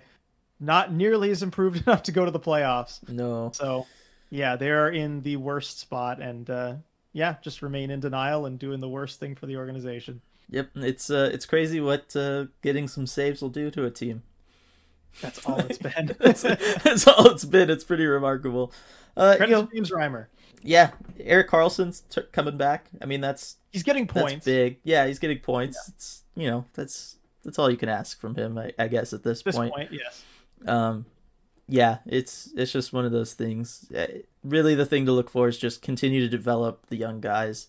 not nearly as improved enough to go to the playoffs. No. So, yeah, they're in the worst spot, and uh, yeah, just remain in denial and doing the worst thing for the organization. Yep, it's uh, it's crazy what uh, getting some saves will do to a team. That's all it's been. that's, that's, all it's been. It's pretty remarkable. Uh, Credit you know, James Reimer. Yeah, Erik Karlsson's t- coming back. I mean, that's he's getting points. big. Yeah, he's getting points. Yeah. It's you know that's that's all you can ask from him. I, I guess at this, point. this point. point. Yes. Um, yeah, it's it's just one of those things. Uh, really, the thing to look for is just continue to develop the young guys,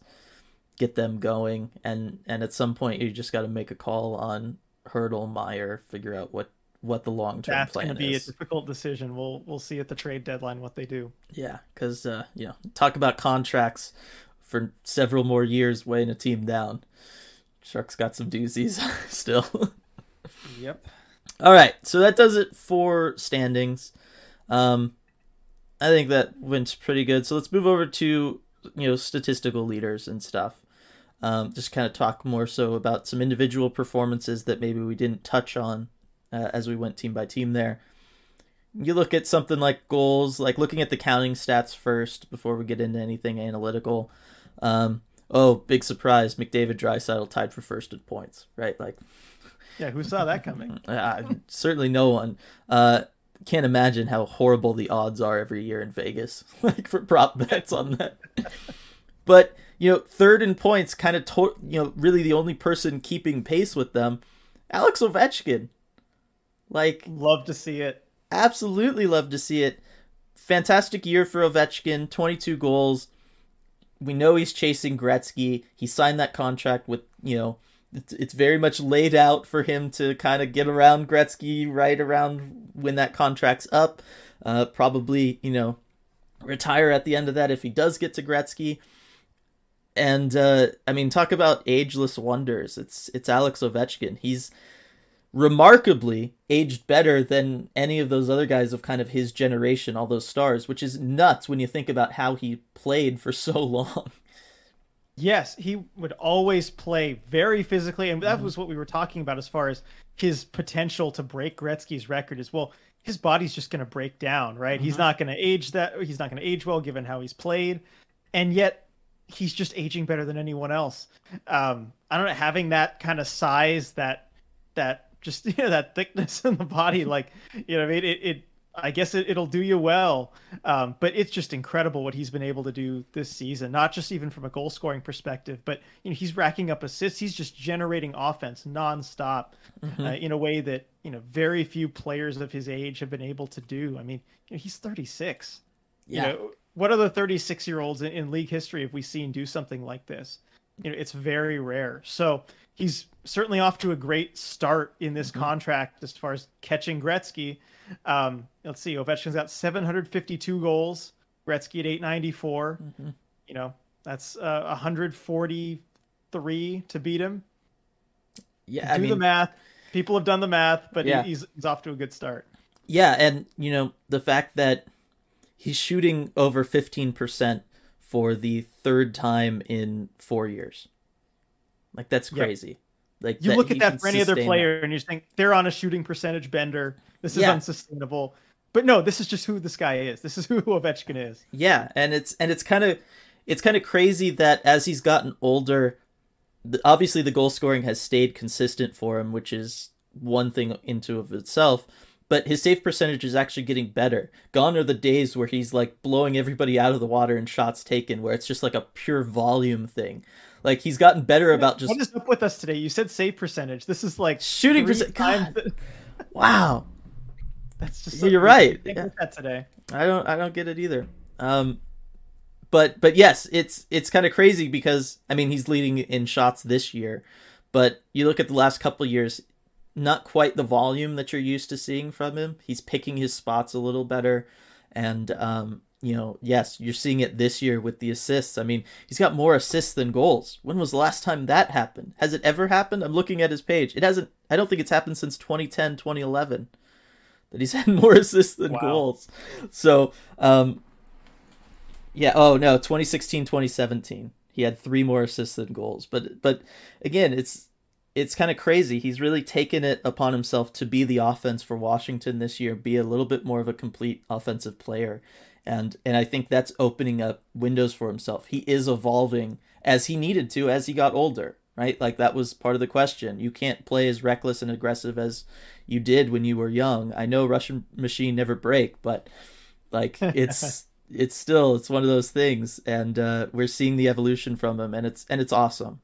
get them going, and and at some point you just got to make a call on Hertl Meyer, figure out what what the long term plan is. That's going to be a difficult decision. We'll we'll see at the trade deadline what they do. Yeah, because uh, you know, talk about contracts for several more years, weighing a team down. Sharks got some doozies still. yep. All right, so that does it for standings. Um, I think that went pretty good. So let's move over to you know statistical leaders and stuff. Um, just kind of talk more so about some individual performances that maybe we didn't touch on uh, as we went team by team there. You look at something like goals, like looking at the counting stats first before we get into anything analytical. Um, oh, big surprise! McDavid Draisaitl tied for first in points, right? Like, yeah, who saw that coming? uh, certainly no one. Uh, can't imagine how horrible the odds are every year in Vegas, like for prop bets on that. but you know, third in points, kind of, to- you know, really the only person keeping pace with them, Alex Ovechkin. Like, love to see it. Absolutely love to see it. Fantastic year for Ovechkin, 22 goals. We know he's chasing Gretzky. He signed that contract with, you know, it's, it's very much laid out for him to kind of get around Gretzky right around when that contract's up. Uh, probably, you know, retire at the end of that if he does get to Gretzky. And uh, I mean, talk about ageless wonders. It's it's Alex Ovechkin. He's remarkably aged better than any of those other guys of kind of his generation, all those stars, which is nuts when you think about how he played for so long. Yes, he would always play very physically, and that mm-hmm. was what we were talking about as far as his potential to break Gretzky's record. Is well, his body's just going to break down, right? Mm-hmm. He's not going to age that. He's not going to age well given how he's played, and yet he's just aging better than anyone else. Um, I don't know, having that kind of size, that that just you know that thickness in the body like you know I mean it, it I guess it, will do you well. Um, but it's just incredible what he's been able to do this season, not just even from a goal scoring perspective, but you know he's racking up assists. He's just generating offense nonstop mm-hmm. uh, in a way that you know very few players of his age have been able to do. I mean, you know, he's 36. Yeah. You know, what other 36 year olds in, in league history have we seen do something like this? You know, it's very rare. So he's certainly off to a great start in this mm-hmm. contract as far as catching Gretzky. Um, let's see, Ovechkin's got 752 goals, Gretzky at 894. Mm-hmm. You know, that's uh, 143 to beat him. Yeah, do I mean, the math. People have done the math, but yeah. he's he's off to a good start. Yeah, and you know the fact that he's shooting over 15% for the third time in 4 years. Like that's crazy. Like you look at that for any other player that. and you think they're on a shooting percentage bender. This is yeah. unsustainable. But no, this is just who this guy is. This is who Ovechkin is. Yeah, and it's and it's kind of it's kind of crazy that as he's gotten older, the, obviously the goal scoring has stayed consistent for him, which is one thing into of itself. but his save percentage is actually getting better. Gone are the days where he's like blowing everybody out of the water in shots taken, where it's just like a pure volume thing. Like he's gotten better about just. What is up with us today? You said save percentage. This is like shooting percentage. wow, that's just. You're right. Yeah. That today. I don't. I don't get it either. Um, but but yes, it's it's kind of crazy because I mean he's leading in shots this year, but you look at the last couple years, not quite the volume that you're used to seeing from him. He's picking his spots a little better, and um, you know, yes, you're seeing it this year with the assists. I mean, he's got more assists than goals. When was the last time that happened? Has it ever happened? I'm looking at his page. It hasn't. I don't think it's happened since 2010, 2011 that he's had more assists than wow. goals. So, um, yeah. Oh no, 2016, 2017. He had three more assists than goals. But but again, it's it's kind of crazy. He's really taken it upon himself to be the offense for Washington this year, be a little bit more of a complete offensive player. And and I think that's opening up windows for himself. He is evolving as he needed to as he got older, right? Like that was part of the question. You can't play as reckless and aggressive as you did when you were young. I know Russian machine never break, but like it's it's still it's one of those things, and uh, we're seeing the evolution from him, and it's and it's awesome.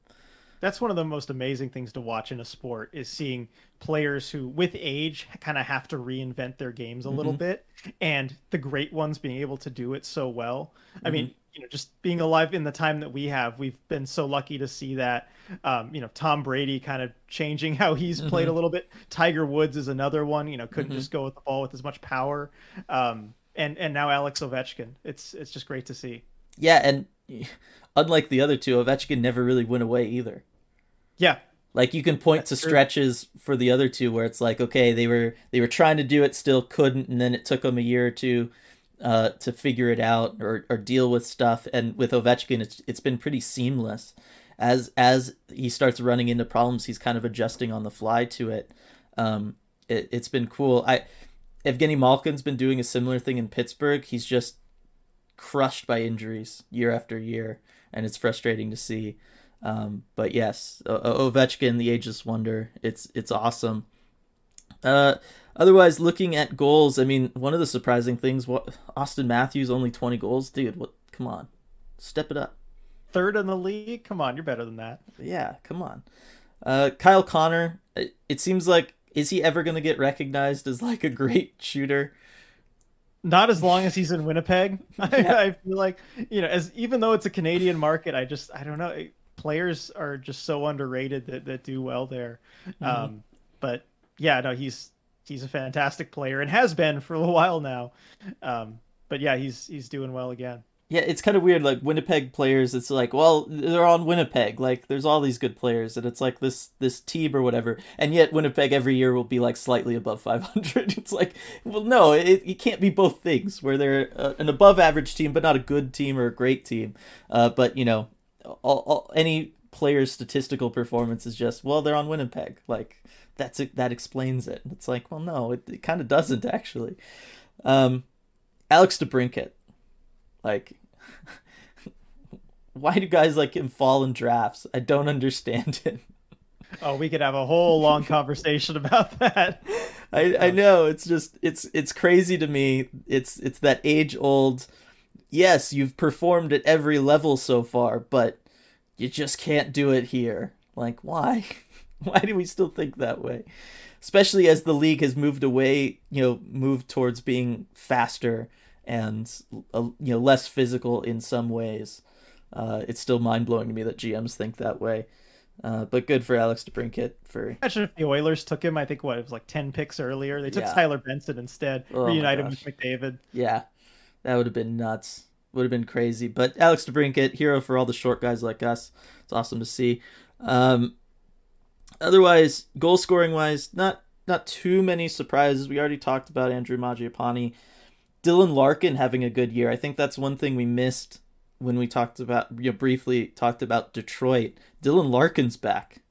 That's one of the most amazing things to watch in a sport is seeing players who, with age, kind of have to reinvent their games a mm-hmm. little bit, and the great ones being able to do it so well. Mm-hmm. I mean, you know, just being alive in the time that we have, we've been so lucky to see that. Um, you know, Tom Brady kind of changing how he's mm-hmm. played a little bit. Tiger Woods is another one. You know, couldn't mm-hmm. just go with the ball with as much power. Um, and and now Alex Ovechkin. It's it's just great to see. Yeah, and unlike the other two, Ovechkin never really went away either. Yeah. Like you can point That's to stretches true. for the other two where it's like, okay, they were they were trying to do it, still couldn't, and then it took them a year or two uh, to figure it out or, or deal with stuff. And with Ovechkin, it's it's been pretty seamless. As as he starts running into problems, he's kind of adjusting on the fly to it. Um, it it's been cool. I Evgeny Malkin's been doing a similar thing in Pittsburgh. He's just crushed by injuries year after year, and it's frustrating to see. Um, but yes, o- Ovechkin, the ageless wonder. It's it's awesome. Uh, otherwise, looking at goals, I mean, one of the surprising things, what Auston Matthews only twenty goals, dude. What? Come on, step it up. Third in the league. Come on, you're better than that. Yeah, come on. Uh, Kyle Connor. It, it seems like is he ever going to get recognized as like a great shooter? Not as long as he's in Winnipeg. I, I, feel like you know, as even though it's a Canadian market, I just I don't know. Players are just so underrated that that do well there. Mm-hmm. Um, but yeah, no, he's he's a fantastic player and has been for a while now. Um, but yeah, he's he's doing well again yeah, it's kind of weird. Like Winnipeg players, it's like, well, they're on Winnipeg. Like, there's all these good players, and it's like this this team or whatever. And yet, Winnipeg every year will be like slightly above 500. It's like, well, no, it, it can't be both things. Where they're uh, an above average team, but not a good team or a great team. Uh, but you know, all, all, any player's statistical performance is just, well, they're on Winnipeg. Like, that's it. That explains it. It's like, well, no, it, it kind of doesn't actually. Um, Alex DeBrincat like, why do guys like him fall in drafts? I don't understand it. Oh, we could have a whole long conversation about that. I I know it's just it's it's crazy to me. It's it's that age old. Yes, you've performed at every level so far, but you just can't do it here. Like why? Why do we still think that way? Especially as the league has moved away, you know, moved towards being faster and uh, you know less physical in some ways. Uh, it's still mind blowing to me that GMs think that way. Uh, but good for Alex DeBrincat for. Imagine if the Oilers took him. I think what it was like ten picks earlier. They took yeah. Tyler Benson instead. Oh reunite him with McDavid. Yeah, that would have been nuts. Would have been crazy. But Alex DeBrincat, hero for all the short guys like us. It's awesome to see. Um, otherwise, goal scoring wise, not not too many surprises. We already talked about Andrew Mangiapane Dylan Larkin having a good year. I think that's one thing we missed when we talked about you know, briefly talked about Detroit. Dylan Larkin's back.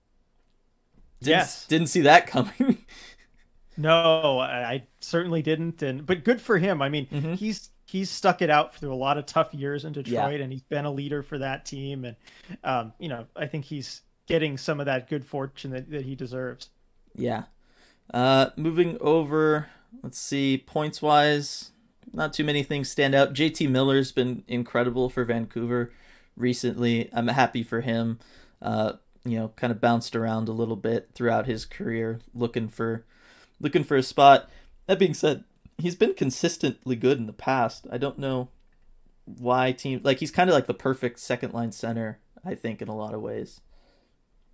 Didn't, yes, didn't see that coming. no, I certainly didn't. And but good for him. I mean, mm-hmm. he's he's stuck it out through a lot of tough years in Detroit, yeah. and he's been a leader for that team. And um, you know, I think he's getting some of that good fortune that, that he deserves. Yeah. Uh, moving over let's see. Points wise, not too many things stand out. JT Miller's been incredible for Vancouver recently. I'm happy for him. Uh, you know, kind of bounced around a little bit throughout his career, looking for looking for a spot. That being said, he's been consistently good in the past. I don't know why team like he's kind of like the perfect second line center, I think, in a lot of ways.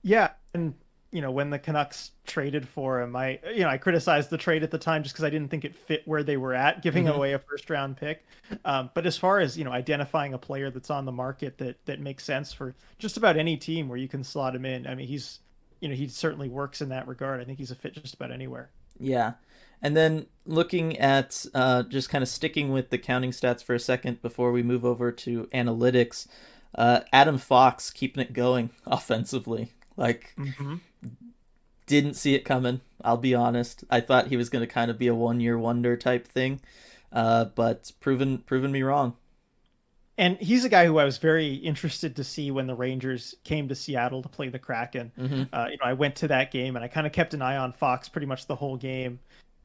Yeah, and you know when the Canucks traded for him, I you know I criticized the trade at the time just because I didn't think it fit where they were at, giving mm-hmm. away a first round pick. Um, but as far as you know, identifying a player that's on the market that that makes sense for just about any team where you can slot him in, I mean he's you know he certainly works in that regard. I think he's a fit just about anywhere. Yeah. And then looking at uh, just kind of sticking with the counting stats for a second before we move over to analytics, uh, Adam Fox keeping it going offensively. Like, mm-hmm. didn't see it coming. I'll be honest. I thought he was going to kind of be a one year wonder type thing, uh, but proven proven me wrong. And he's a guy who I was very interested to see when the Rangers came to Seattle to play the Kraken. Mm-hmm. Uh, you know, I went to that game and I kind of kept an eye on Fox pretty much the whole game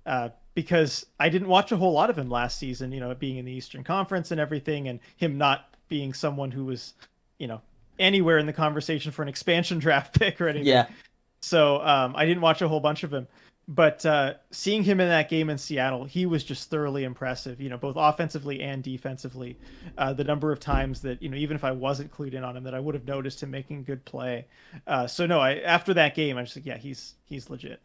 uh, because I didn't watch a whole lot of him last season. You know, being in the Eastern Conference and everything, and him not being someone who was, you know, anywhere in the conversation for an expansion draft pick or anything. Yeah. So um, I didn't watch a whole bunch of him but uh, seeing him in that game in Seattle, he was just thoroughly impressive. You know, both offensively and defensively. Uh, the number of times that you know, even if I wasn't clued in on him, that I would have noticed him making good play. Uh, so no, I after that game, I was like, yeah, he's he's legit.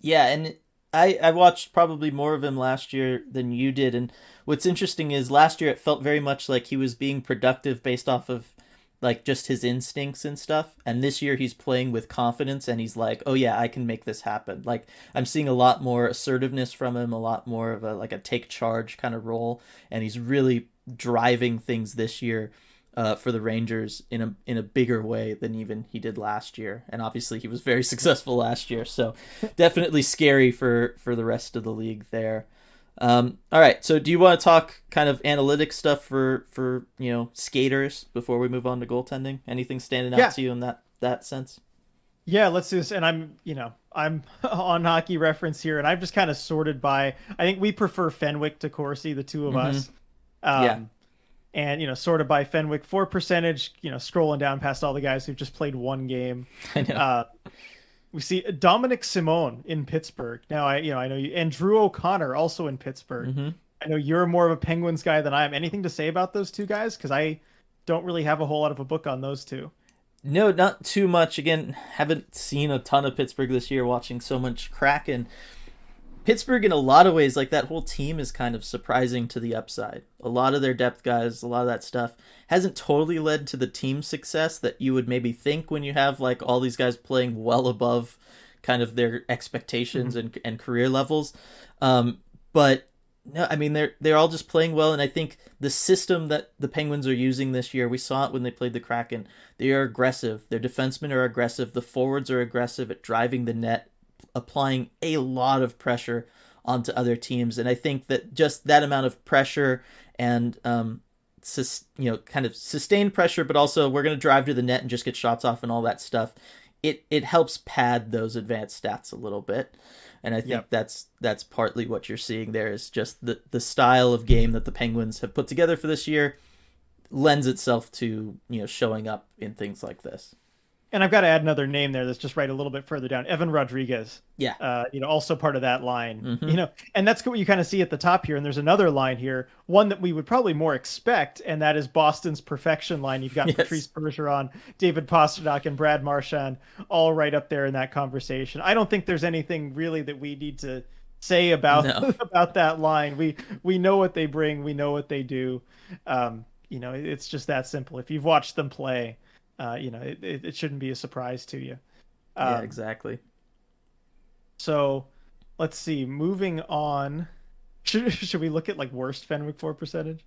Yeah, and I I watched probably more of him last year than you did, and what's interesting is last year it felt very much like he was being productive based off of like just his instincts and stuff. And this year he's playing with confidence and he's like, "Oh yeah, I can make this happen." Like I'm seeing a lot more assertiveness from him, a lot more of a like a take charge kind of role, and he's really driving things this year uh, for the Rangers in a in a bigger way than even he did last year. And obviously he was very successful last year, so definitely scary for for the rest of the league there. Um, all right. So, do you want to talk kind of analytic stuff for for you know skaters before we move on to goaltending? Anything standing out yeah. to you in that that sense? Yeah, let's do this. And I'm you know I'm on hockey reference here, and I've just kind of sorted by. I think we prefer Fenwick to Corsi, the two of mm-hmm. us. Um, yeah. And you know, sort of by Fenwick for percentage, you know, scrolling down past all the guys who've just played one game. I know. Uh, we see Dominik Simon in Pittsburgh. Now I you know I know you and Drew O'Connor also in Pittsburgh. Mm-hmm. I know you're more of a Penguins guy than I am. Anything to say about those two guys? Because I don't really have a whole lot of a book on those two. No, not too much. Again, haven't seen a ton of Pittsburgh this year. Watching so much Kraken. Pittsburgh, in a lot of ways, like that whole team is kind of surprising to the upside. A lot of their depth guys, a lot of that stuff hasn't totally led to the team success that you would maybe think when you have like all these guys playing well above kind of their expectations mm-hmm. and, and career levels. Um, but no, I mean they're they're all just playing well, and I think the system that the Penguins are using this year, we saw it when they played the Kraken. They are aggressive. Their defensemen are aggressive. The forwards are aggressive at driving the net applying a lot of pressure onto other teams. And I think that just that amount of pressure and um, sus- you know, kind of sustained pressure, but also we're going to drive to the net and just get shots off and all that stuff. It it helps pad those advanced stats a little bit. And I think yep. that's that's partly what you're seeing there is just the the style of game that the Penguins have put together for this year lends itself to, you know, showing up in things like this and I've got to add another name there that's just right a little bit further down. Evan Rodrigues. Yeah. Uh, you know, also part of that line. Mm-hmm. You know, and that's what you kind of see at the top here. And there's another line here, one that we would probably more expect, and that is Boston's perfection line. You've got yes. Patrice Bergeron, David Pastrnak, and Brad Marchand all right up there in that conversation. I don't think there's anything really that we need to say about no. about that line. We we know what they bring. We know what they do. Um, you know, it's just that simple. If you've watched them play uh, you know, it, it, shouldn't be a surprise to you. Um, yeah, exactly. So let's see. Moving on, should should we look at like worst Fenwick For percentage?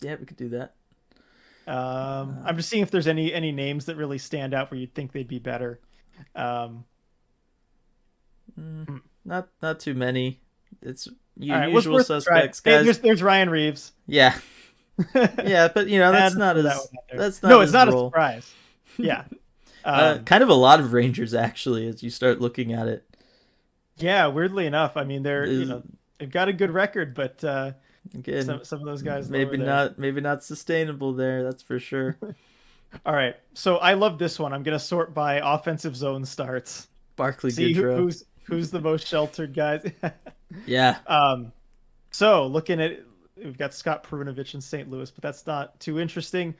Yeah, we could do that. Um, uh, I'm just seeing if there's any any names that really stand out where you'd think they'd be better. Um, mm, not not too many. It's usual suspects, guys. Hey, there's, there's Ryan Reaves. Yeah, yeah, but you know that's not as that that's not no, it's not role. a surprise. Yeah, uh, um, uh, kind of a lot of Rangers actually, as you start looking at it. Yeah, weirdly enough, I mean they're you know they've got a good record, but uh, Again, some some of those guys maybe not maybe not sustainable there. That's for sure. All right, so I love this one. I'm gonna sort by offensive zone starts. Barkley See who, who's who's the most sheltered guys. Yeah, um, so looking at we've got Scott Perunovich in St. Louis, but that's not too interesting.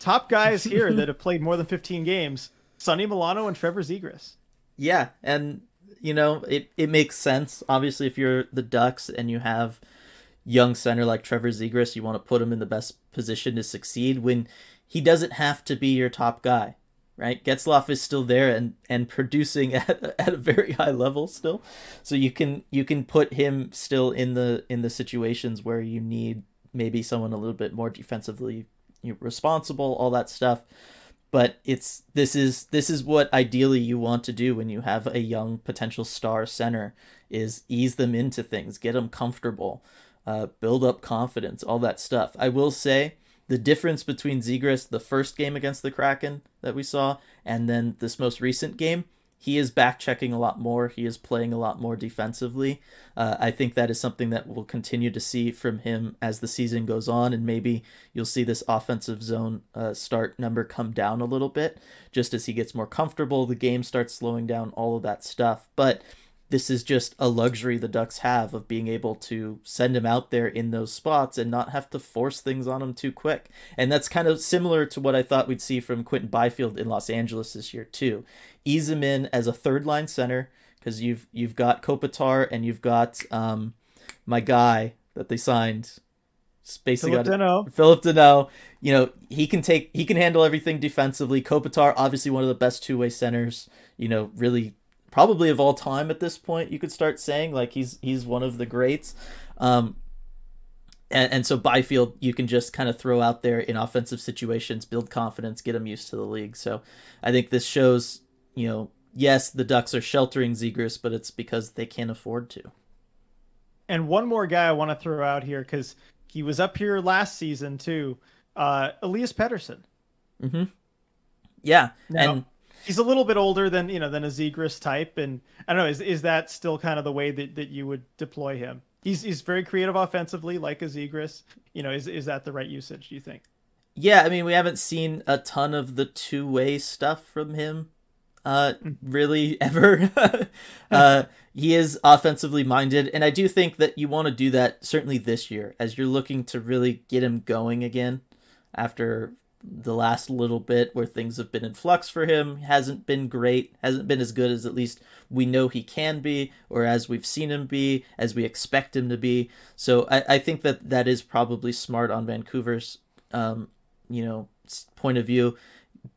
Top guys here that have played more than 15 games: Sonny Milano and Trevor Zegras. yeah, and you know it it makes sense. Obviously, if you're the Ducks and you have young center like Trevor Zegras, you want to put him in the best position to succeed when he doesn't have to be your top guy, right? Getzlaf is still there and and producing at at a very high level still, so you can you can put him still in the in the situations where you need maybe someone a little bit more defensively responsible, all that stuff. But it's this is this is what ideally you want to do when you have a young potential star center is ease them into things, get them comfortable, uh, build up confidence, all that stuff. I will say the difference between Zegras, the first game against the Kraken that we saw, and then this most recent game, he is back checking a lot more. He is playing a lot more defensively. Uh, I think that is something that we'll continue to see from him as the season goes on, and maybe you'll see this offensive zone uh, start number come down a little bit just as he gets more comfortable. The game starts slowing down, all of that stuff. But this is just a luxury the Ducks have of being able to send him out there in those spots and not have to force things on him too quick. And that's kind of similar to what I thought we'd see from Quinton Byfield in Los Angeles this year too. Ease him in as a third line center because you've you've got Kopitar and you've got um, my guy that they signed. Basically Phillip Danault. Phillip Danault, you know, he can take he can handle everything defensively. Kopitar, obviously one of the best two way centers, you know, really probably of all time at this point, you could start saying. Like he's he's one of the greats. Um and, and so Byfield you can just kind of throw out there in offensive situations, build confidence, get him used to the league. So I think this shows, you know, yes, the Ducks are sheltering Zegras, but it's because they can't afford to. And one more guy I want to throw out here because he was up here last season too. Uh, Elias Pettersson. Mm-hmm. Yeah, and he's a little bit older than you know than a Zegras type, and I don't know. Is is that still kind of the way that, that you would deploy him? He's he's very creative offensively, like a Zegras. You know, is is that the right usage? Do you think? Yeah, I mean, we haven't seen a ton of the two way stuff from him, uh, really ever. uh, he is offensively minded, and I do think that you want to do that certainly this year as you're looking to really get him going again after the last little bit where things have been in flux for him. Hasn't been great, hasn't been as good as at least we know he can be, or as we've seen him be, as we expect him to be. So I, I think that that is probably smart on Vancouver's um, you know point of view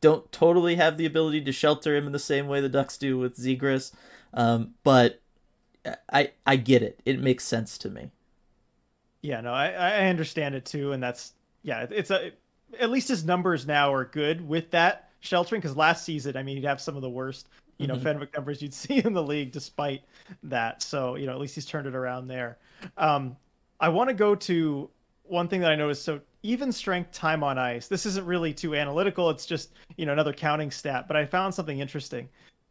don't totally have the ability to shelter him in the same way the ducks do with zegras um, but i i get it it makes sense to me Yeah, no, I I understand it too, and that's yeah, it's a at least his numbers now are good with that sheltering because last season, I mean, he'd have some of the worst you know Mhm. Fenwick numbers you'd see in the league despite that. So you know, at least he's turned it around there. Um, I want to go to one thing that I noticed. So even strength time on ice. This isn't really too analytical. It's just you know another counting stat. But I found something interesting.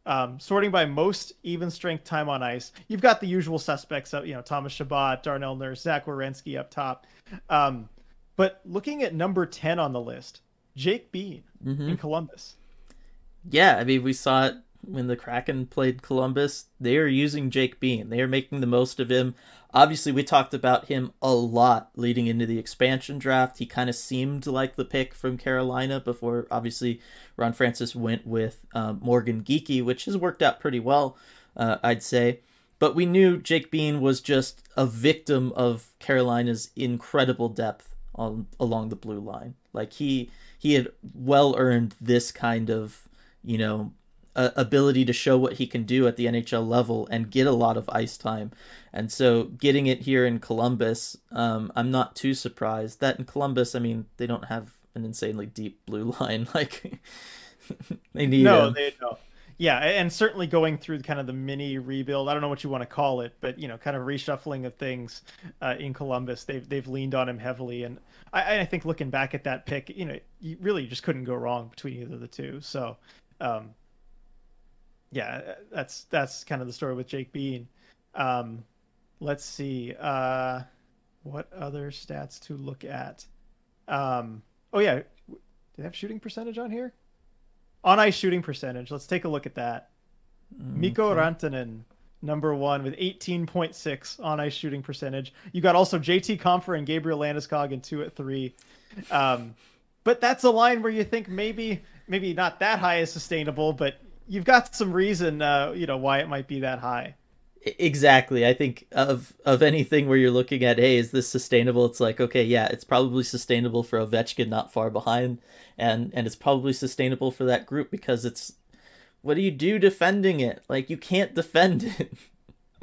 Um, sorting by most even strength time on ice, you've got the usual suspects. Of, you know Thomas Chabot, Darnell Nurse, Zach Werenski up top. Um, but looking at number ten on the list, Jake Bean Mhm. in Columbus. yeah i mean we saw it when the kraken played columbus. They are using jake bean. They are making the most of him. Obviously we talked about him a lot leading into the expansion draft. He kind of seemed like the pick from carolina before obviously ron francis went with um, morgan geekie which has worked out pretty well uh, i'd say. But we knew jake bean was just a victim of carolina's incredible depth on along the blue line like he he had well earned this kind of you know uh, ability to show what he can do at the NHL level and get a lot of ice time. And so getting it here in Columbus, um, I'm not too surprised that in Columbus, I mean, they don't have an insanely deep blue line like they need. no, him. they don't. Yeah, and certainly going through kind of the mini rebuild. I don't know what you want to call it, but you know, kind of reshuffling of things uh, in Columbus. They've they've leaned on him heavily, and I, I think looking back at that pick, you know, you really just couldn't go wrong between either of the two. So, um, yeah, that's that's kind of the story with Jake Bean. Um, let's see. Uh, what other stats to look at? Um, oh yeah, do they have shooting percentage on here? On ice shooting percentage. Let's take a look at that. Mikko Rantanen, number one with 18.6 on ice shooting percentage. You got also JT Compher and Gabriel Landeskog in two at three. Um, but that's a line where you think maybe maybe not that high is sustainable, but you've got some reason, uh, you know, why it might be that high. Exactly. I think of of anything where you're looking at, hey, is this sustainable? It's like, okay, yeah, it's probably sustainable for Ovechkin not far behind, and and it's probably sustainable for that group because it's what do you do defending it? Like you can't defend it.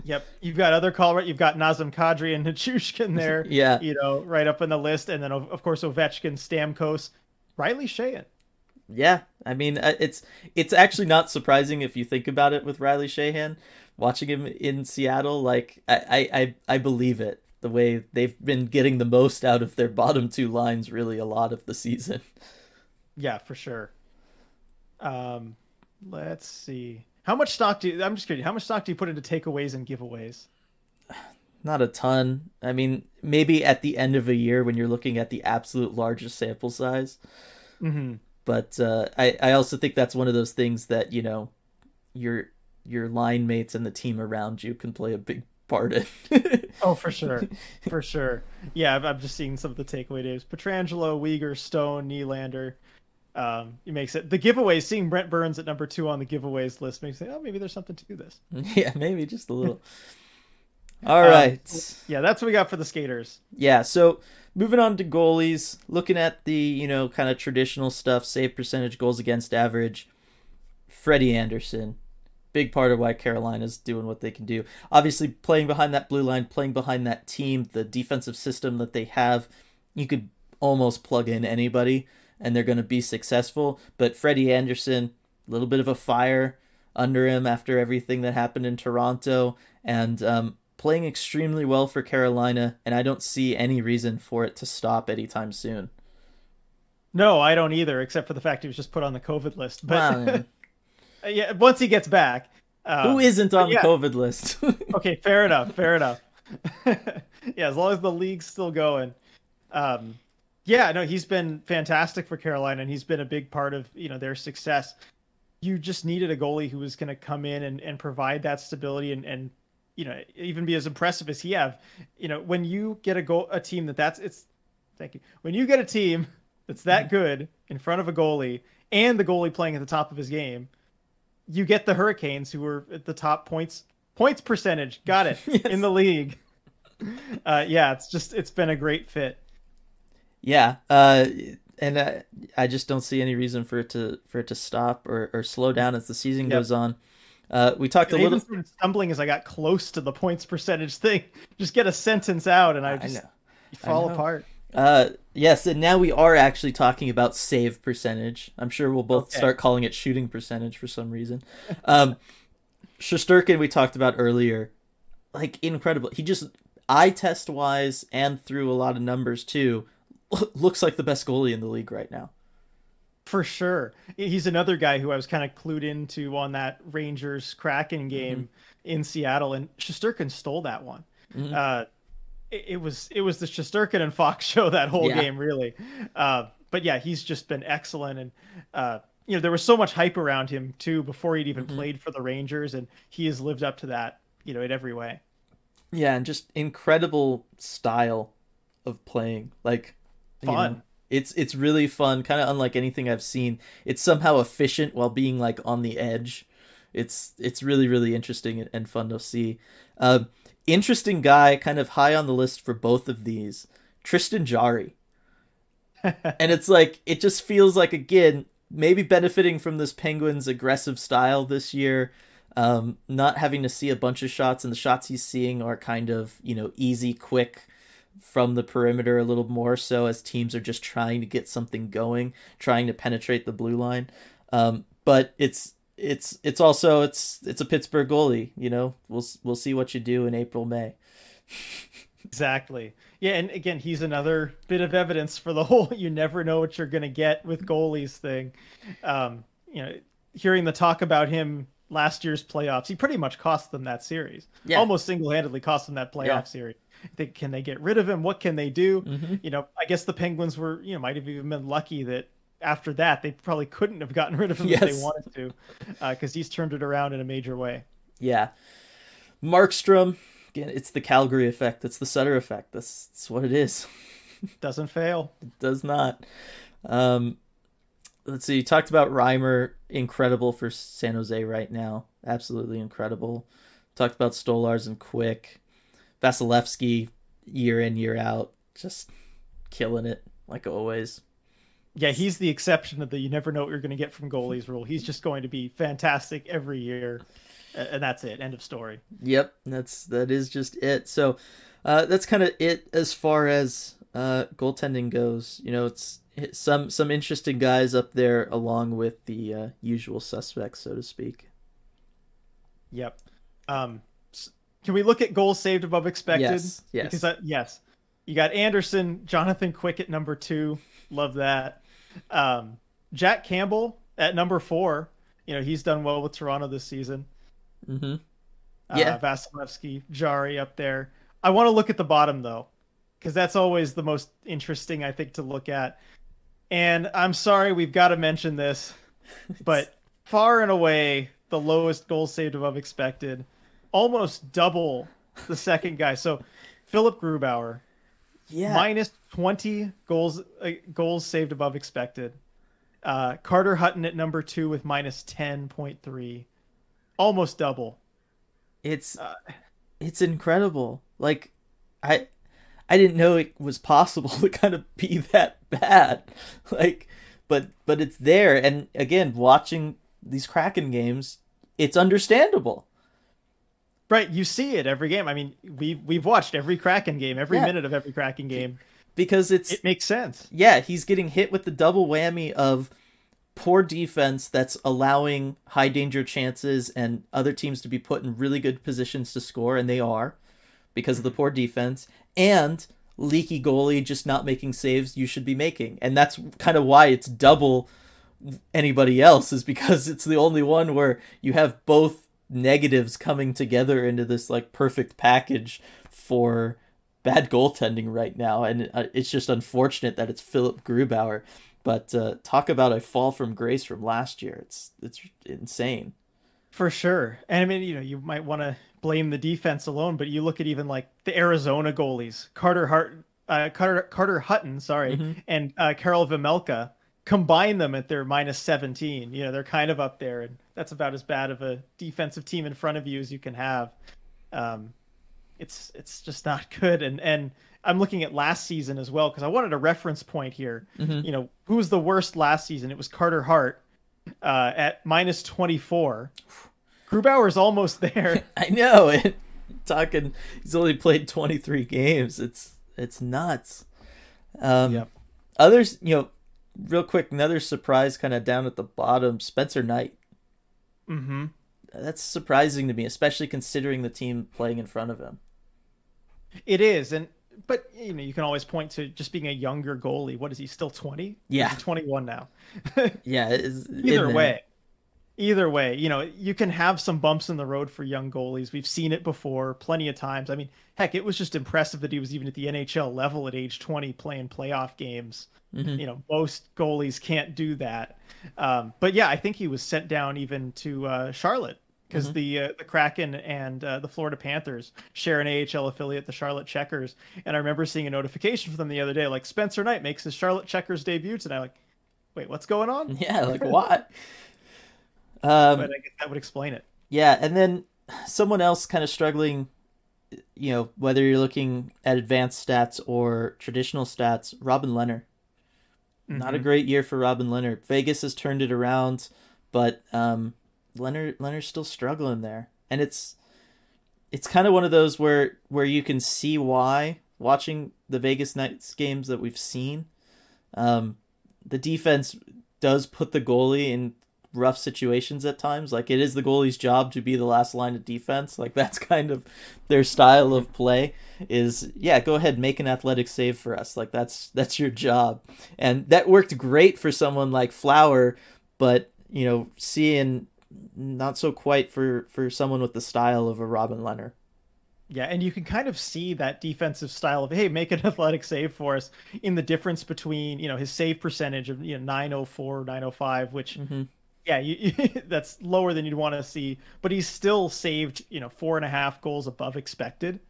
Yep, you've got other Colorado. You've got Nazem Kadri and Nichushkin there. yeah, you know, right up in the list, and then of, course Ovechkin, Stamkos, Riley Sheahan. Yeah, I mean uh, it's it's actually not surprising if you think about it with Riley Sheahan watching him in Seattle, like I, I, I believe it. The way they've been getting the most out of their bottom two lines really a lot of the season. Yeah, for sure. Um, let's see. How much stock do you, I'm just kidding. How much stock do you put into takeaways and giveaways? Not a ton. I mean, maybe at the end of a year when you're looking at the absolute largest sample size. Mm-hmm. But uh, I, I also think that's one of those things that you know, you're your line mates and the team around you can play a big part in. oh, for sure, for sure. Yeah, I'm just seeing some of the takeaway names: Pietrangelo, Weegar, Stone, Nylander. Um, it makes it the giveaways. Seeing Brent Burns at number two on the giveaways list makes me oh, maybe there's something to this. Yeah, maybe just a little. All right. Um, yeah, that's what we got for the skaters. Yeah, so moving on to goalies, looking at the you know kind of traditional stuff, save percentage, goals against average. Freddie Andersen, big part of why Carolina's doing what they can do. Obviously, playing behind that blue line, playing behind that team, the defensive system that they have, you could almost plug in anybody and they're going to be successful. But Freddie Andersen, a little bit of a fire under him after everything that happened in Toronto, and um, playing extremely well for Carolina, and I don't see any reason for it to stop anytime soon. No, I don't either, except for the fact he was just put on the COVID list. But Uh, yeah, once he gets back. Um, Who isn't on yeah. the COVID list? okay, fair enough. Fair enough. yeah, as long as the league's still going. Um, yeah, no, he's been fantastic for Carolina, and he's been a big part of you know their success. You just needed a goalie who was going to come in and, and provide that stability and, and you know even be as impressive as he have. You know, when you get a goal, a team that that's it's. Thank you. When you get a team that's that mm-hmm. good in front of a goalie and the goalie playing at the top of his game, you get the Hurricanes, who were at the top points points percentage. Got it yes. in the league. Uh, yeah, it's just it's been a great fit. Yeah, uh, and I, I just don't see any reason for it to for it to stop or, or slow down as the season yep. goes on. Uh, we talked a little. Even stumbling as I got close to the points percentage thing. Just get a sentence out, and I just I fall apart. Uh, yes, and now we are actually talking about save percentage. I'm sure we'll both okay. start calling it shooting percentage for some reason. Um, Shesterkin, we talked about earlier, like incredible. He just eye test wise and through a lot of numbers too, looks like the best goalie in the league right now. For sure, he's another guy who I was kind of clued into on that Rangers Kraken game mm-hmm. in Seattle, and Shesterkin stole that one. Mm-hmm. Uh, it, was it was the Shesterkin and Fox show that whole yeah. game really. Uh, but yeah, he's just been excellent, and uh, you know there was so much hype around him too before he'd even mm-hmm. played for the Rangers, and he has lived up to that, you know, in every way. Yeah, and just incredible style of playing, like fun. You know, it's it's really fun, kind of unlike anything I've seen. It's somehow efficient while being like on the edge. It's it's really really interesting and fun to see. Uh, interesting guy, kind of high on the list for both of these. Tristan Jarry. and it's like it just feels like again maybe benefiting from this Penguins aggressive style this year. Um, not having to see a bunch of shots, and the shots he's seeing are kind of you know easy, quick from the perimeter a little more so as teams are just trying to get something going, trying to penetrate the blue line. Um, but it's it's it's also it's it's a Pittsburgh goalie. You know, we'll we'll see what you do in April May. exactly. Yeah, and again, he's another bit of evidence for the whole "you never know what you're gonna get with goalies" thing. Um, you know, hearing the talk about him last year's playoffs. He pretty much cost them that series. Yeah. Almost single handedly cost them that playoff Yeah. series. They, can they get rid of him? What can they do? Mm-hmm. You know, I guess the Penguins were, you know, might have even been lucky that after that they probably couldn't have gotten rid of him if they wanted to, because he's turned it around in a major way. Yeah. Markstrom, again, it's the Calgary effect. It's the Sutter effect. That's, that's what it is. Doesn't fail. It does not. Um, let's see. You talked about Reimer, incredible for San Jose right now. Absolutely incredible. Talked about Stolarz and Quick. Vasilevskiy, year in, year out, just killing it, like always. Yeah, he's the exception of the you never know what you're going to get from goalies rule. He's just going to be fantastic every year, and that's it. End of story. Yep, that's that is just it. So uh, that's kind of it as far as uh, goaltending goes. You know, it's some some interesting guys up there along with the uh, usual suspects, so to speak. Yep. Um, can we look at goals saved above expected? Yes, yes. Because yes, you got Andersen, Jonathan Quick at number two. Love that. Um, Jack Campbell at number four. You know he's done well with Toronto this season. Mm-hmm. Uh, Yeah. Vasilevskiy, Jarry up there. I want to look at the bottom though, because that's always the most interesting I think to look at. And I'm sorry we've got to mention this, but far and away the lowest goal saved above expected, almost double the second guy. So Philip Grubauer Yeah, minus 20 goals uh, goals saved above expected. Uh, Carter Hutton at number two with minus 10.3, almost double. it's Uh, it's incredible. Like I I didn't know it was possible to kind of be that bad. Like but but it's there and again watching these Kraken games, it's understandable. Right, you see it every game. I mean, we've we've watched every Kraken game, every Yeah. minute of every Kraken game. Because it's It makes sense. yeah, he's getting hit with the double whammy of poor defense that's allowing high danger chances and other teams to be put in really good positions to score, and they are because of the poor defense, and leaky goalie just not making saves you should be making. And that's kind of why it's double anybody else, is because it's the only one where you have both negatives coming together into this like perfect package for bad goaltending right now, and uh, it's just unfortunate that it's Philip Grubauer. But uh, talk about a fall from grace from last year. It's it's insane. For sure. And I mean, you know, you might want to blame the defense alone, but you look at even like the Arizona goalies, Carter Hart, uh, Carter Carter Hutton, sorry, Mhm. and uh, Karel Vejmelka. Combine them at their minus 17. You know, they're kind of up there, and that's about as bad of a defensive team in front of you as you can have. Um, it's it's just not good. And and I'm looking at last season as well because I wanted a reference point here. Mhm. You know, who was the worst last season? It was Carter Hart uh, at minus 24. Grubauer's almost there. I know. And talking, he's only played 23 games. It's it's nuts. Um, Yep. Others, you know, real quick, another surprise kind of down at the bottom. Spencer Knight. hmm That's surprising to me, especially considering the team playing in front of him. It is, and but you know you can always point to just being a younger goalie. What is he still 20? Yeah. 21 now. Yeah. Either way, either way, you know you can have some bumps in the road for young goalies. We've seen it before plenty of times. I mean, heck, it was just impressive that he was even at the NHL level at age 20 playing playoff games. Mhm. You know, most goalies can't do that. Um, but yeah, I think he was sent down even to uh, Charlotte because the uh, the Kraken and uh, the Florida Panthers share an AHL affiliate, the Charlotte Checkers. And I remember seeing a notification from them the other day, like Spencer Knight makes his Charlotte Checkers debut tonight. Like, wait, what's going on? Yeah. Like what? Um, But I guess that would explain it. Yeah, and then someone else kind of struggling, you know, whether you're looking at advanced stats or traditional stats, Robin Lehner. Not a Mhm. great year for Robin Lehner. Vegas has turned it around, but um, Lehner Lehner's still struggling there, and it's it's kind of one of those where where you can see why watching the Vegas Knights games that we've seen. Um, the defense does put the goalie in rough situations at times. Like it is the goalie's job to be the last line of defense. Like that's kind of their style of play is yeah, go ahead make an athletic save for us. Like that's that's your job. And that worked great for someone like Flower, but you know, seeing not so quite for for someone with the style of a Robin Lehner. Yeah, and you can kind of see that defensive style of hey, make an athletic save for us in the difference between you know his save percentage of you know 904, 905, which mm-hmm. Yeah, you, that's lower than you'd want to see, but he's still saved you know four and a half goals above expected.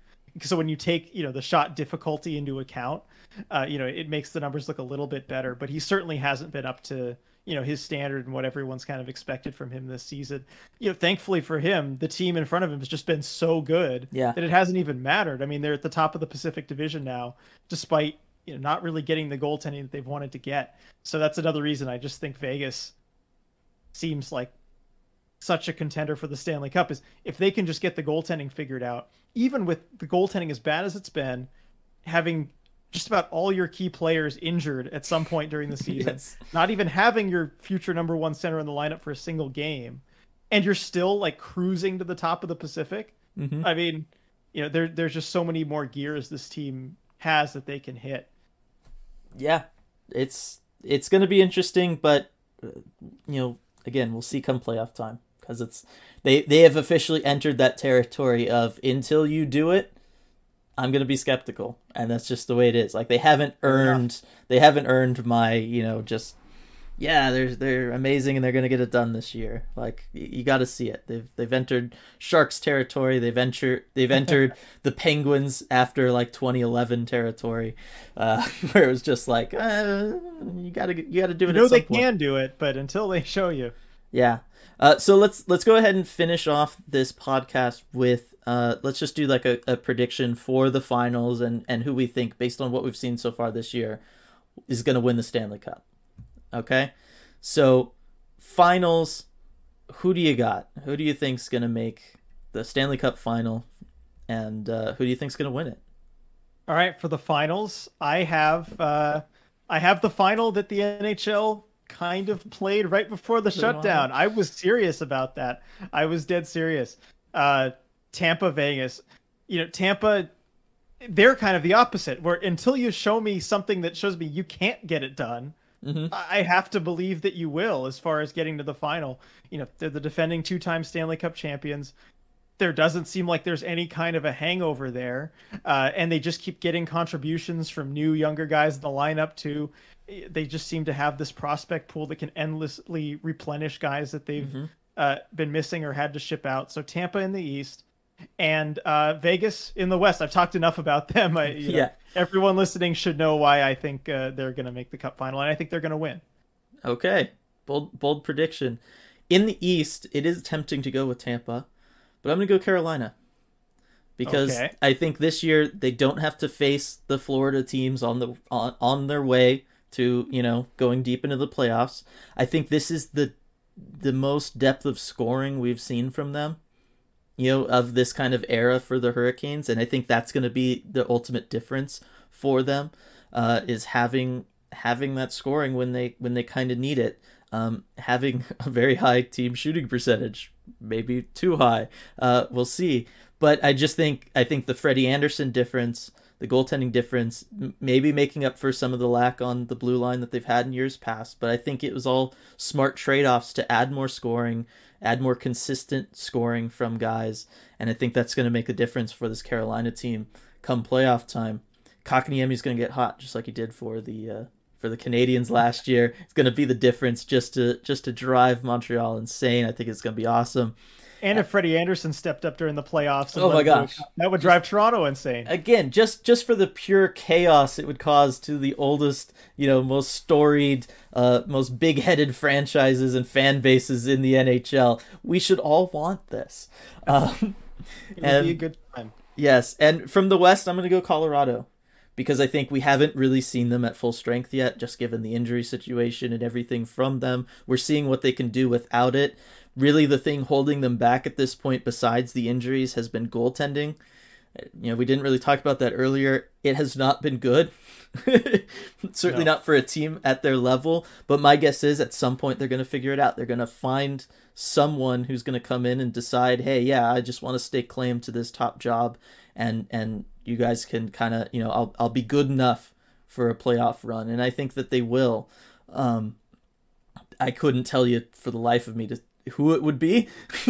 So when you take you know the shot difficulty into account, uh, you know it makes the numbers look a little bit better. But he certainly hasn't been up to you know his standard and what everyone's kind of expected from him this season. You know, thankfully for him, the team in front of him has just been so good yeah. that it hasn't even mattered. I mean, they're at the top of the Pacific Division now, despite you know not really getting the goaltending that they've wanted to get. So that's another reason I just think Vegas seems like such a contender for the Stanley Cup is if they can just get the goaltending figured out, even with the goaltending as bad as it's been, having just about all your key players injured at some point during the season, yes. not even having your future number one center in the lineup for a single game, and you're still like cruising to the top of the Pacific. Mm-hmm. I mean, you know, there there's just so many more gears this team has that they can hit. Yeah, it's it's going to be interesting, but uh, you know, again, we'll see come playoff time because it's they they have officially entered that territory of until you do it I'm gonna be skeptical, and that's just the way it is. Like they haven't earned, they haven't earned my, you know, just yeah, they're they're amazing and they're gonna get it done this year. Like you, you got to see it. They've they've entered Sharks territory. They've entered they've entered the Penguins after like 2011 territory, uh, where it was just like uh, you gotta you gotta do it. You know they point. can do it, but until they show you. Yeah. Uh, so let's let's go ahead and finish off this podcast with uh, let's just do like a, a prediction for the finals and, and who we think, based on what we've seen so far this year, is going to win the Stanley Cup. Okay? So, finals, who do you got? Who do you think's going to make the Stanley Cup final? And uh, who do you think's going to win it? All right, for the finals, I have uh, I have the final that the NHL kind of played right before the shutdown. I was serious about that. I was dead serious. Uh, Tampa Vegas. You know, Tampa they're kind of the opposite where until you show me something that shows me you can't get it done mm-hmm. i have to believe that you will as far as getting to the final you know they're the defending two-time stanley cup champions there doesn't seem like there's any kind of a hangover there uh, and they just keep getting contributions from new younger guys in the lineup too they just seem to have this prospect pool that can endlessly replenish guys that they've mm-hmm. uh, been missing or had to ship out so tampa in the east and uh, Vegas in the West. I've talked enough about them. I, yeah. Know, everyone listening should know why I think uh, they're going to make the Cup final, and I think they're going to win. Okay, bold bold prediction. In the East, it is tempting to go with Tampa, but I'm going to go Carolina because okay. I think this year they don't have to face the Florida teams on the on, on their way to you know going deep into the playoffs. I think this is the the most depth of scoring we've seen from them you know, of this kind of era for the Hurricanes, and I think that's going to be the ultimate difference for them uh, is having having that scoring when they when they kind of need it. Um, having a very high team shooting percentage, maybe too high. Uh, we'll see. But I just think I think the Freddie Andersen difference, the goaltending difference, maybe making up for some of the lack on the blue line that they've had in years past. But I think it was all smart trade offs to add more scoring, add more consistent scoring from guys, and I think that's going to make a difference for this Carolina team come playoff time. is going to get hot just like he did for the uh, for the Canadiens last year. It's going to be the difference just to just to drive Montreal insane. I think it's going to be awesome. And if Freddie Andersen stepped up during the playoffs, oh my gosh, that would drive Toronto insane. Again, just just for the pure chaos it would cause to the oldest, you know, most storied, uh, most big-headed franchises and fan bases in the NHL. We should all want this. Um, it would and, be a good time. Yes, and from the West, I'm going to go Colorado because I think we haven't really seen them at full strength yet, just given the injury situation and everything from them. We're seeing what they can do without it really the thing holding them back at this point, besides the injuries, has been goaltending. You know, we didn't really talk about that earlier. It has not been good. Certainly no. not for a team at their level. But my guess is at some point they're going to figure it out. They're going to find someone who's going to come in and decide, hey, yeah, I just want to stake claim to this top job, and and you guys can kind of, you know, I'll I'll be good enough for a playoff run, and I think that they will. Um, I couldn't tell you for the life of me to who it would be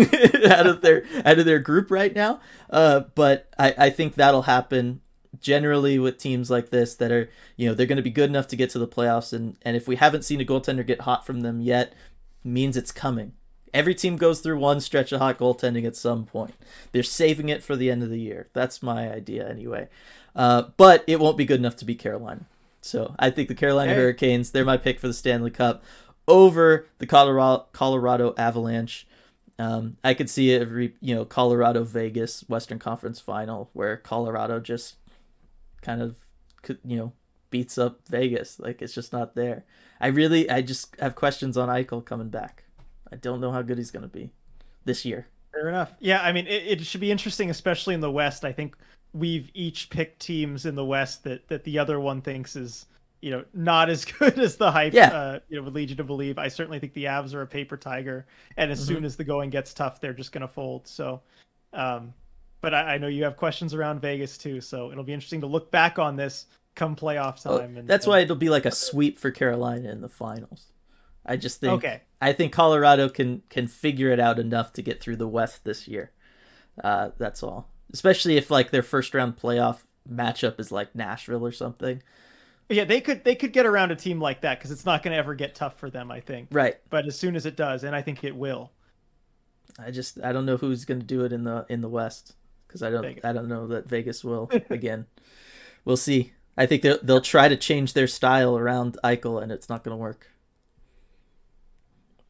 out of their out of their group right now. Uh, but I, I think that'll happen generally with teams like this that are you know they're going to be good enough to get to the playoffs. And and if we haven't seen a goaltender get hot from them yet means it's coming. Every team goes through one stretch of hot goaltending at some point. They're saving it for the end of the year. That's my idea anyway. Uh, but it won't be good enough to beat carolina. So i think the carolina hurricanes they're my pick for the stanley cup over the colorado colorado avalanche um, I could see it, re- you know, Colorado Vegas Western Conference Final where Colorado just kind of, you know, beats up Vegas. Like it's just not there. I really, I just have questions on Eichel coming back. I don't know how good he's gonna be this year. Fair enough. Yeah, I mean, it, it should be interesting, especially in the West. I think we've each picked teams in the West that that the other one thinks is, you know, not as good as the hype. Yeah. Uh, you know, would lead you to believe. I certainly think the Avs are a paper tiger, and as Mhm. soon as the going gets tough, they're just going to fold. So, um, but I, I know you have questions around Vegas too, so it'll be interesting to look back on this come playoff Oh, time. and that's and- why it'll be like a sweep for Carolina in the finals. I just think Okay. I think Colorado can can figure it out enough to get through the West this year. Uh, that's all. Especially if like their first round playoff matchup is like Nashville or something. Yeah, they could they could get around a team like that because it's not going to ever get tough for them. I think. Right. But as soon as it does, and I think it will. I just I don't know who's going to do it in the in the West because I don't Vegas. I don't know that Vegas will again. We'll see. I think they'll they'll try to change their style around Eichel and it's not going to work.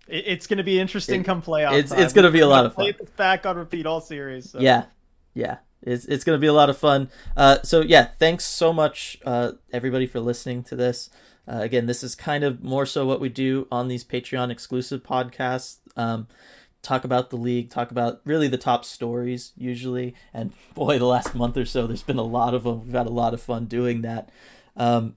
It, it's going to be interesting It- come playoff. it's- time. it's gonna be a lot of fun. this back on repeat all series. So. Yeah, yeah, it's it's gonna be a lot of fun. Uh, so yeah, thanks so much, uh, everybody, for listening to this. Uh, again, this is kind of more so what we do on these Patreon exclusive podcasts. Um, talk about the league, talk about really the top stories usually. And boy, the last month or so, there's been a lot of them. We've had a lot of fun doing that. Um,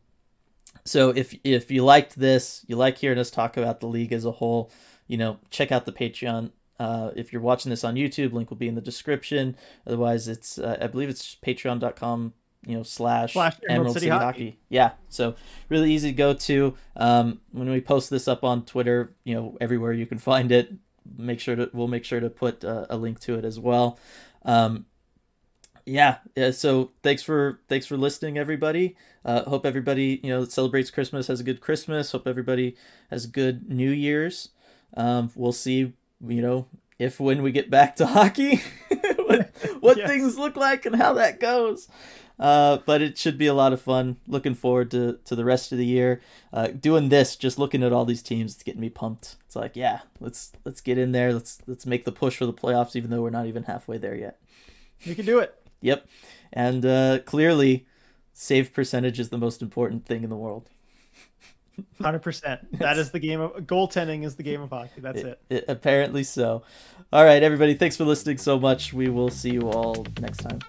so if if you liked this, you like hearing us talk about the league as a whole, you know, check out the Patreon. Uh, if you're watching this on YouTube, link will be in the description. Otherwise, it's uh, I believe it's patreon.com, you know, slash, Slash Emerald City Hockey. Yeah, so really easy to go to. Um, when we post this up on Twitter, you know, everywhere you can find it, make sure to we'll make sure to put uh, a link to it as well. Um, yeah, yeah. So thanks for thanks for listening, everybody. Uh, hope everybody you know that celebrates Christmas has a good Christmas. Hope everybody has a good New Year's. Um, we'll see. You know if when we get back to hockey, what, what Yes. things look like and how that goes. Uh, but it should be a lot of fun. Looking forward to, to the rest of the year. Uh, doing this, just looking at all these teams, it's getting me pumped. It's like, yeah, let's let's get in there. Let's let's make the push for the playoffs, even though we're not even halfway there yet. You can do it. Yep. And uh, clearly, save percentage is the most important thing in the world. Hundred percent. That is the game of goaltending. Is the game of hockey. That's it. It- apparently so. All right, everybody. Thanks for listening so much. We will see you all next time.